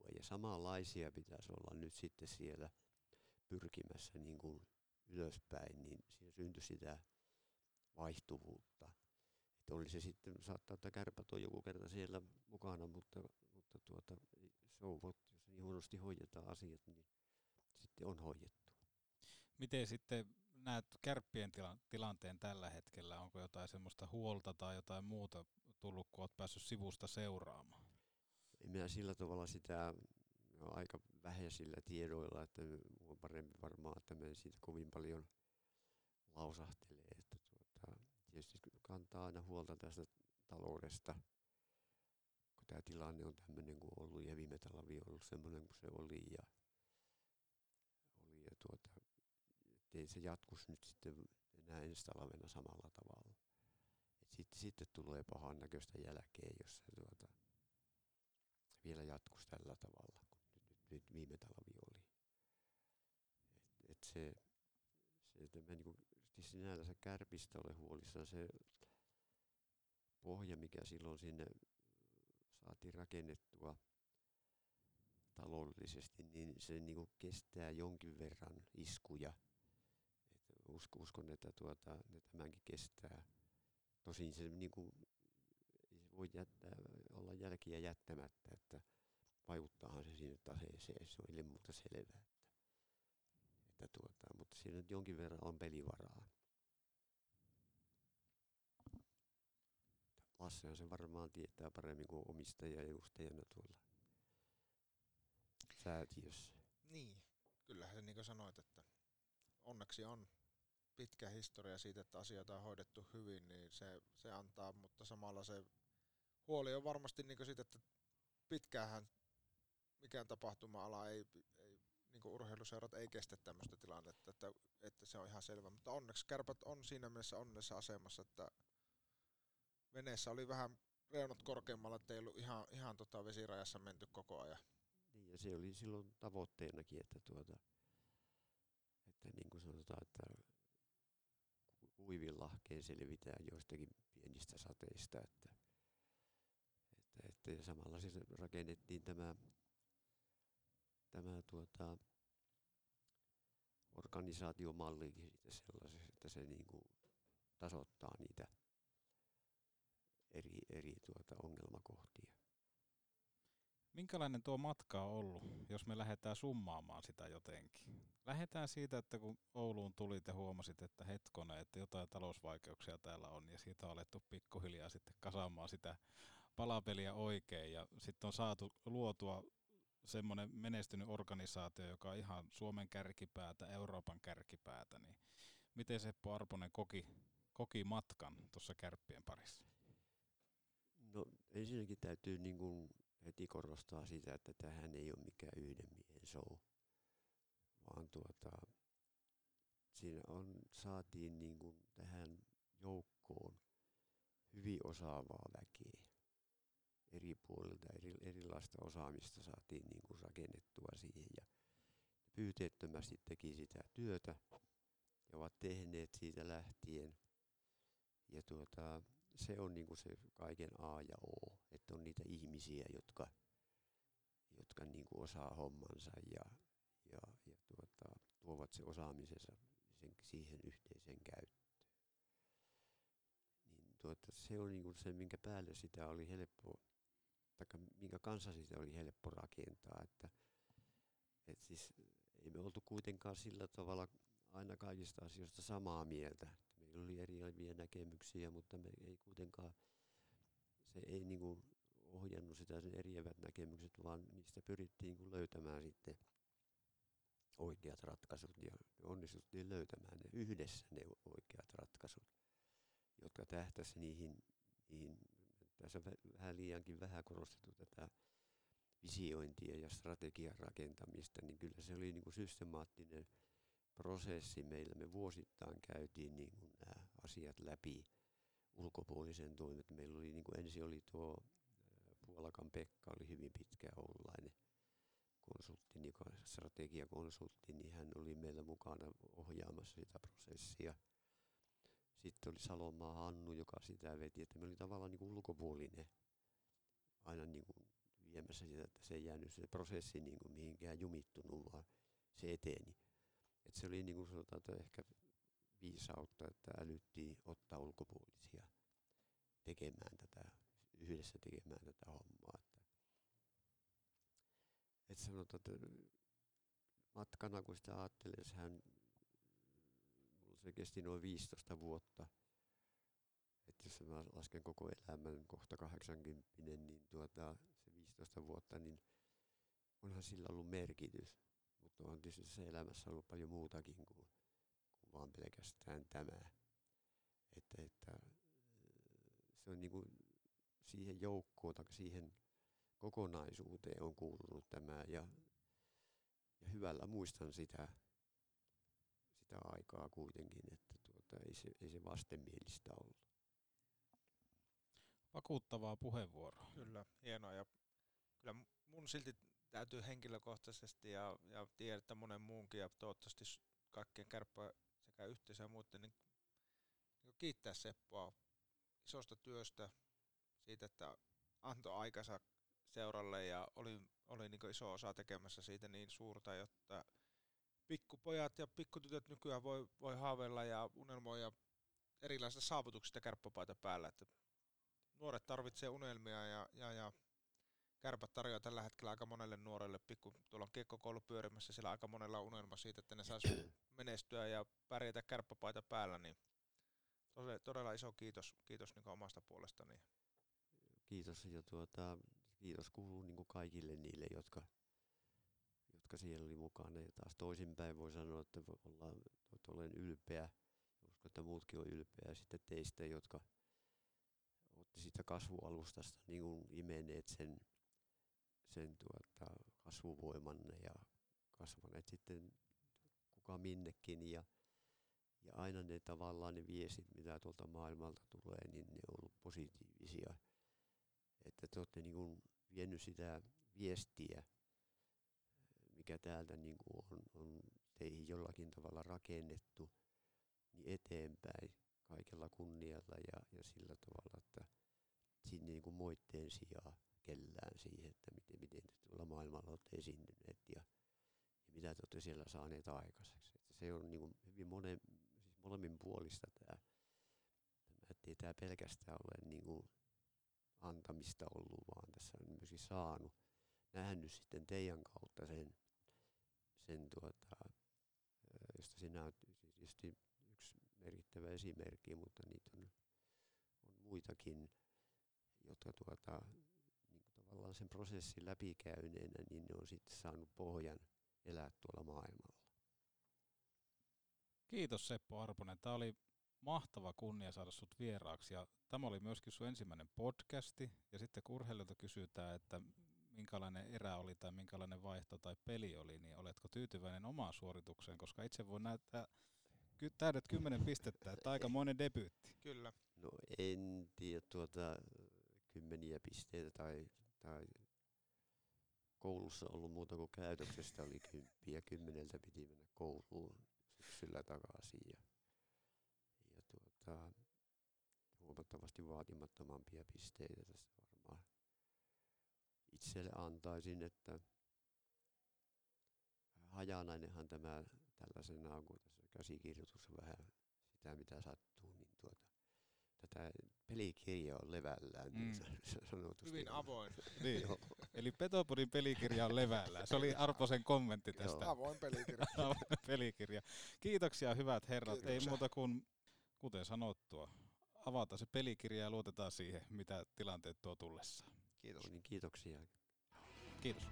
liigajoukkue. Ja samanlaisia pitäisi olla nyt sitten siellä pyrkimässä niin kuin ylöspäin, niin siinä syntyi sitä vaihtuvuutta. Että oli se sitten, saattaa, että kärpät on joku kerta siellä mukana, mutta, mutta tuota, souvot, jos niin huonosti hoidetaan asiat, niin sitten on hoidettu. Miten sitten näet kärppien tila- tilanteen tällä hetkellä? Onko jotain semmoista huolta tai jotain muuta tullut, kun olet päässyt sivusta seuraamaan? Minä sillä tavalla sitä no, aika vähäisillä tiedoilla, että on parempi varmaan, että me siitä kovin paljon lausahtelee. Että tuota, tietysti kantaa aina huolta tästä taloudesta, kun tämä tilanne on tämmöinen kuin ollut ja viime talvi on ollut semmoinen kuin se oli ja, oli ja tuota, ettei se jatkuisi nyt sitten enää ensi talvena samalla tavalla. Sitten, sitten tulee pahan näköistä jälkeen, jos se tuota, vielä jatkuisi tällä tavalla, kun nyt, nyt, nyt viime talvi oli. Et, et se, se, että mä siis sinällänsä kärpistä olen huolissaan se pohja, mikä silloin sinne saatiin rakennettua taloudellisesti, niin se niinku kestää jonkin verran iskuja. uskon, uskon että tuota, ne tämänkin kestää. Tosin se niin kuin, voi jättää, olla jälkiä jättämättä, että vaikuttaahan se sinne taseeseen, se on ilman muuta selvää. Että, että tuota, mutta siinä nyt jonkin verran on pelivaraa. Lassehan se varmaan tietää paremmin kuin omistaja edustajana tuolla säätiössä. Niin, kyllähän se niin kuin sanoit, että onneksi on pitkä historia siitä, että asioita on hoidettu hyvin, niin se, se antaa, mutta samalla se huoli on varmasti niin siitä, että pitkään mikään tapahtuma-ala ei, ei niin urheiluseurat ei kestä tämmöistä tilannetta, että, että se on ihan selvä. Mutta onneksi kärpät on siinä mielessä onnessa asemassa, että veneessä oli vähän reunat korkeammalla, että ei ollut ihan, ihan tota vesirajassa menty koko ajan. Niin, ja se oli silloin tavoitteenakin, että, tuota, että niin kuin sanotaan, että uivin lahkeen selvitään joistakin pienistä sateista, että, että, ja samalla siis rakennettiin tämä, tämä tuota, organisaatiomallikin sellaisessa, että se niin kuin tasoittaa niitä eri, eri tuota ongelmakohtia. Minkälainen tuo matka on ollut, jos me lähdetään summaamaan sitä jotenkin? Lähdetään siitä, että kun Ouluun tulit ja huomasit, että hetkone, että jotain talousvaikeuksia täällä on, ja siitä on alettu pikkuhiljaa sitten kasaamaan sitä palapeliä oikein, ja sitten on saatu luotua semmoinen menestynyt organisaatio, joka on ihan Suomen kärkipäätä, Euroopan kärkipäätä, niin miten Seppo Arponen koki, koki matkan tuossa kärppien parissa? No ensinnäkin täytyy niin kuin heti korostaa sitä, että tähän ei ole mikään yhden miehen show, vaan tuota, siinä on, saatiin niin kuin tähän joukkoon hyvin osaavaa väkeä eri puolilta, eri, erilaista osaamista saatiin niin kuin rakennettua siihen ja pyyteettömästi teki sitä työtä ja ovat tehneet siitä lähtien. Ja tuota, se on niin kuin se kaiken A ja O, että on niitä ihmisiä, jotka, jotka niin kuin osaa hommansa ja, ja, ja tuota, tuovat se osaamisensa sen, siihen yhteiseen käyttöön. Niin tuota, se on niin kuin se, minkä päälle sitä oli helppo, tai minkä kanssa sitä oli helppo rakentaa, että et siis ei me oltu kuitenkaan sillä tavalla aina kaikista asioista samaa mieltä. Meillä oli eriäviä näkemyksiä, mutta me ei kuitenkaan, se ei niin kuin ohjannut sitä sen eriävät näkemykset, vaan niistä pyrittiin kun löytämään sitten oikeat ratkaisut ja onnistuttiin löytämään ne yhdessä ne oikeat ratkaisut, jotka tähtäisi niihin, niihin tässä vähän liiankin vähän korostettu tätä visiointia ja strategian rakentamista, niin kyllä se oli niin kuin systemaattinen prosessi meillä. Me vuosittain käytiin niin kuin nämä asiat läpi ulkopuolisen toimet. Meillä oli niin kuin ensin oli tuo Puolakan Pekka, oli hyvin pitkä oululainen konsultti, niin strategiakonsultti, niin hän oli meillä mukana ohjaamassa sitä prosessia. Sitten oli Salomaa Hannu, joka sitä veti, että me oli tavallaan niin kuin ulkopuolinen aina niin kuin viemässä sitä, että se ei jäänyt se prosessi niin kuin mihinkään jumittunut, vaan se eteni. Et se oli niin kuin sanotaan, että ehkä viisautta, että älyttiin ottaa ulkopuolisia tekemään tätä, yhdessä tekemään tätä hommaa. Että, et sanotaan, että matkana kun sitä ajattelee, sehän se kesti noin 15 vuotta. Että jos mä lasken koko elämän kohta 80, niin tuota, se 15 vuotta, niin onhan sillä ollut merkitys. Mutta on tietysti se elämässä ollut paljon muutakin kuin, kuin vaan pelkästään tämä. Että, että se on niin kuin siihen joukkoon tai siihen kokonaisuuteen on kuulunut tämä ja, ja hyvällä muistan sitä, sitä aikaa kuitenkin, että tuota, ei, se, ei se vastenmielistä ollut. Vakuuttavaa puheenvuoroa. Kyllä, hienoa. Ja kyllä mun silti täytyy henkilökohtaisesti ja, ja tiedän, että monen muunkin ja toivottavasti kaikkien kärppä sekä yhteisö ja muuten, niin, niin kiittää Seppoa isosta työstä, siitä, että antoi aikansa seuralle ja oli, oli niin iso osa tekemässä siitä niin suurta, jotta pikkupojat ja pikkutytöt nykyään voi, voi haaveilla ja unelmoida erilaisista saavutuksista kärppäpaita päällä. Että nuoret tarvitsee unelmia ja, ja, ja kärpät tarjoaa tällä hetkellä aika monelle nuorelle pikku, tuolla on kiekkokoulu pyörimässä, siellä aika monella on unelma siitä, että ne saisi (clears throat) menestyä ja pärjätä kärppäpaita päällä, niin todella, todella iso kiitos, kiitos niin omasta puolestani. Kiitos ja tuota, kiitos kuuluu niin kaikille niille, jotka, jotka siellä oli mukana. Ja taas toisinpäin voi sanoa, että ollaan, että olen ylpeä. Uskon, että muutkin on ylpeä sitten teistä, jotka otti sitä kasvualustasta niin kuin imeneet sen, sen tuota, kasvuvoimanne ja kasvaneet sitten kuka minnekin. Ja, ja aina ne tavallaan ne viestit, mitä tuolta maailmalta tulee, niin ne on ollut positiivisia. Että te olette niin kuin vienyt sitä viestiä, mikä täältä niin kuin on, on teihin jollakin tavalla rakennettu, niin eteenpäin kaikella kunnialla ja, ja sillä tavalla, että sinne niin kuin moitteen sijaa kellään siihen, että miten, miten te tuolla maailmalla olette esiintyneet ja, ja mitä te olette siellä saaneet aikaiseksi. Että se on niin kuin hyvin monen, siis molemmin puolista tämä, tämä ettei tämä pelkästään ole niin kuin antamista ollut, vaan tässä on myöskin saanut, nähnyt sitten teidän kautta sen, sen tuota, josta sinä olet tietysti yksi merkittävä esimerkki, mutta niitä on, on muitakin, jotka tuota, niin tavallaan sen prosessin läpikäyneenä, niin ne on sitten saanut pohjan elää tuolla maailmalla. Kiitos Seppo Arponen. Tämä oli mahtava kunnia saada sut vieraaksi ja tämä oli myöskin sun ensimmäinen podcasti ja sitten kun urheilijoilta kysytään, että minkälainen erä oli tai minkälainen vaihto tai peli oli, niin oletko tyytyväinen omaan suoritukseen, koska itse voi näyttää ky- täydet kymmenen pistettä, että (laughs) aikamoinen debyytti. Kyllä. No en tiedä tuota kymmeniä pisteitä tai, tai koulussa ollut muuta kuin käytöksestä oli kymppi ja kymmeneltä piti mennä kouluun syksyllä takaisin ja, ja tuota, huomattavasti vaatimattomampia pisteitä tässä itselle antaisin, että hajanainenhan tämä tällaisena, kun tässä käsikirjoitus vähän sitä mitä sattuu, niin tuota, tätä pelikirja on levällään, niin mm. sanotusti. Hyvin avoin. (laughs) niin. Eli Petopodin pelikirja on levällään. Se oli Arposen kommentti tästä. Joo. Avoin pelikirja. (laughs) avoin pelikirja. Kiitoksia hyvät herrat. Kiitoksia. Ei muuta kuin, kuten sanottua, avata se pelikirja ja luotetaan siihen, mitä tilanteet tuo tullessaan. Kiitos. Niin, kiitoksia. Kiitos.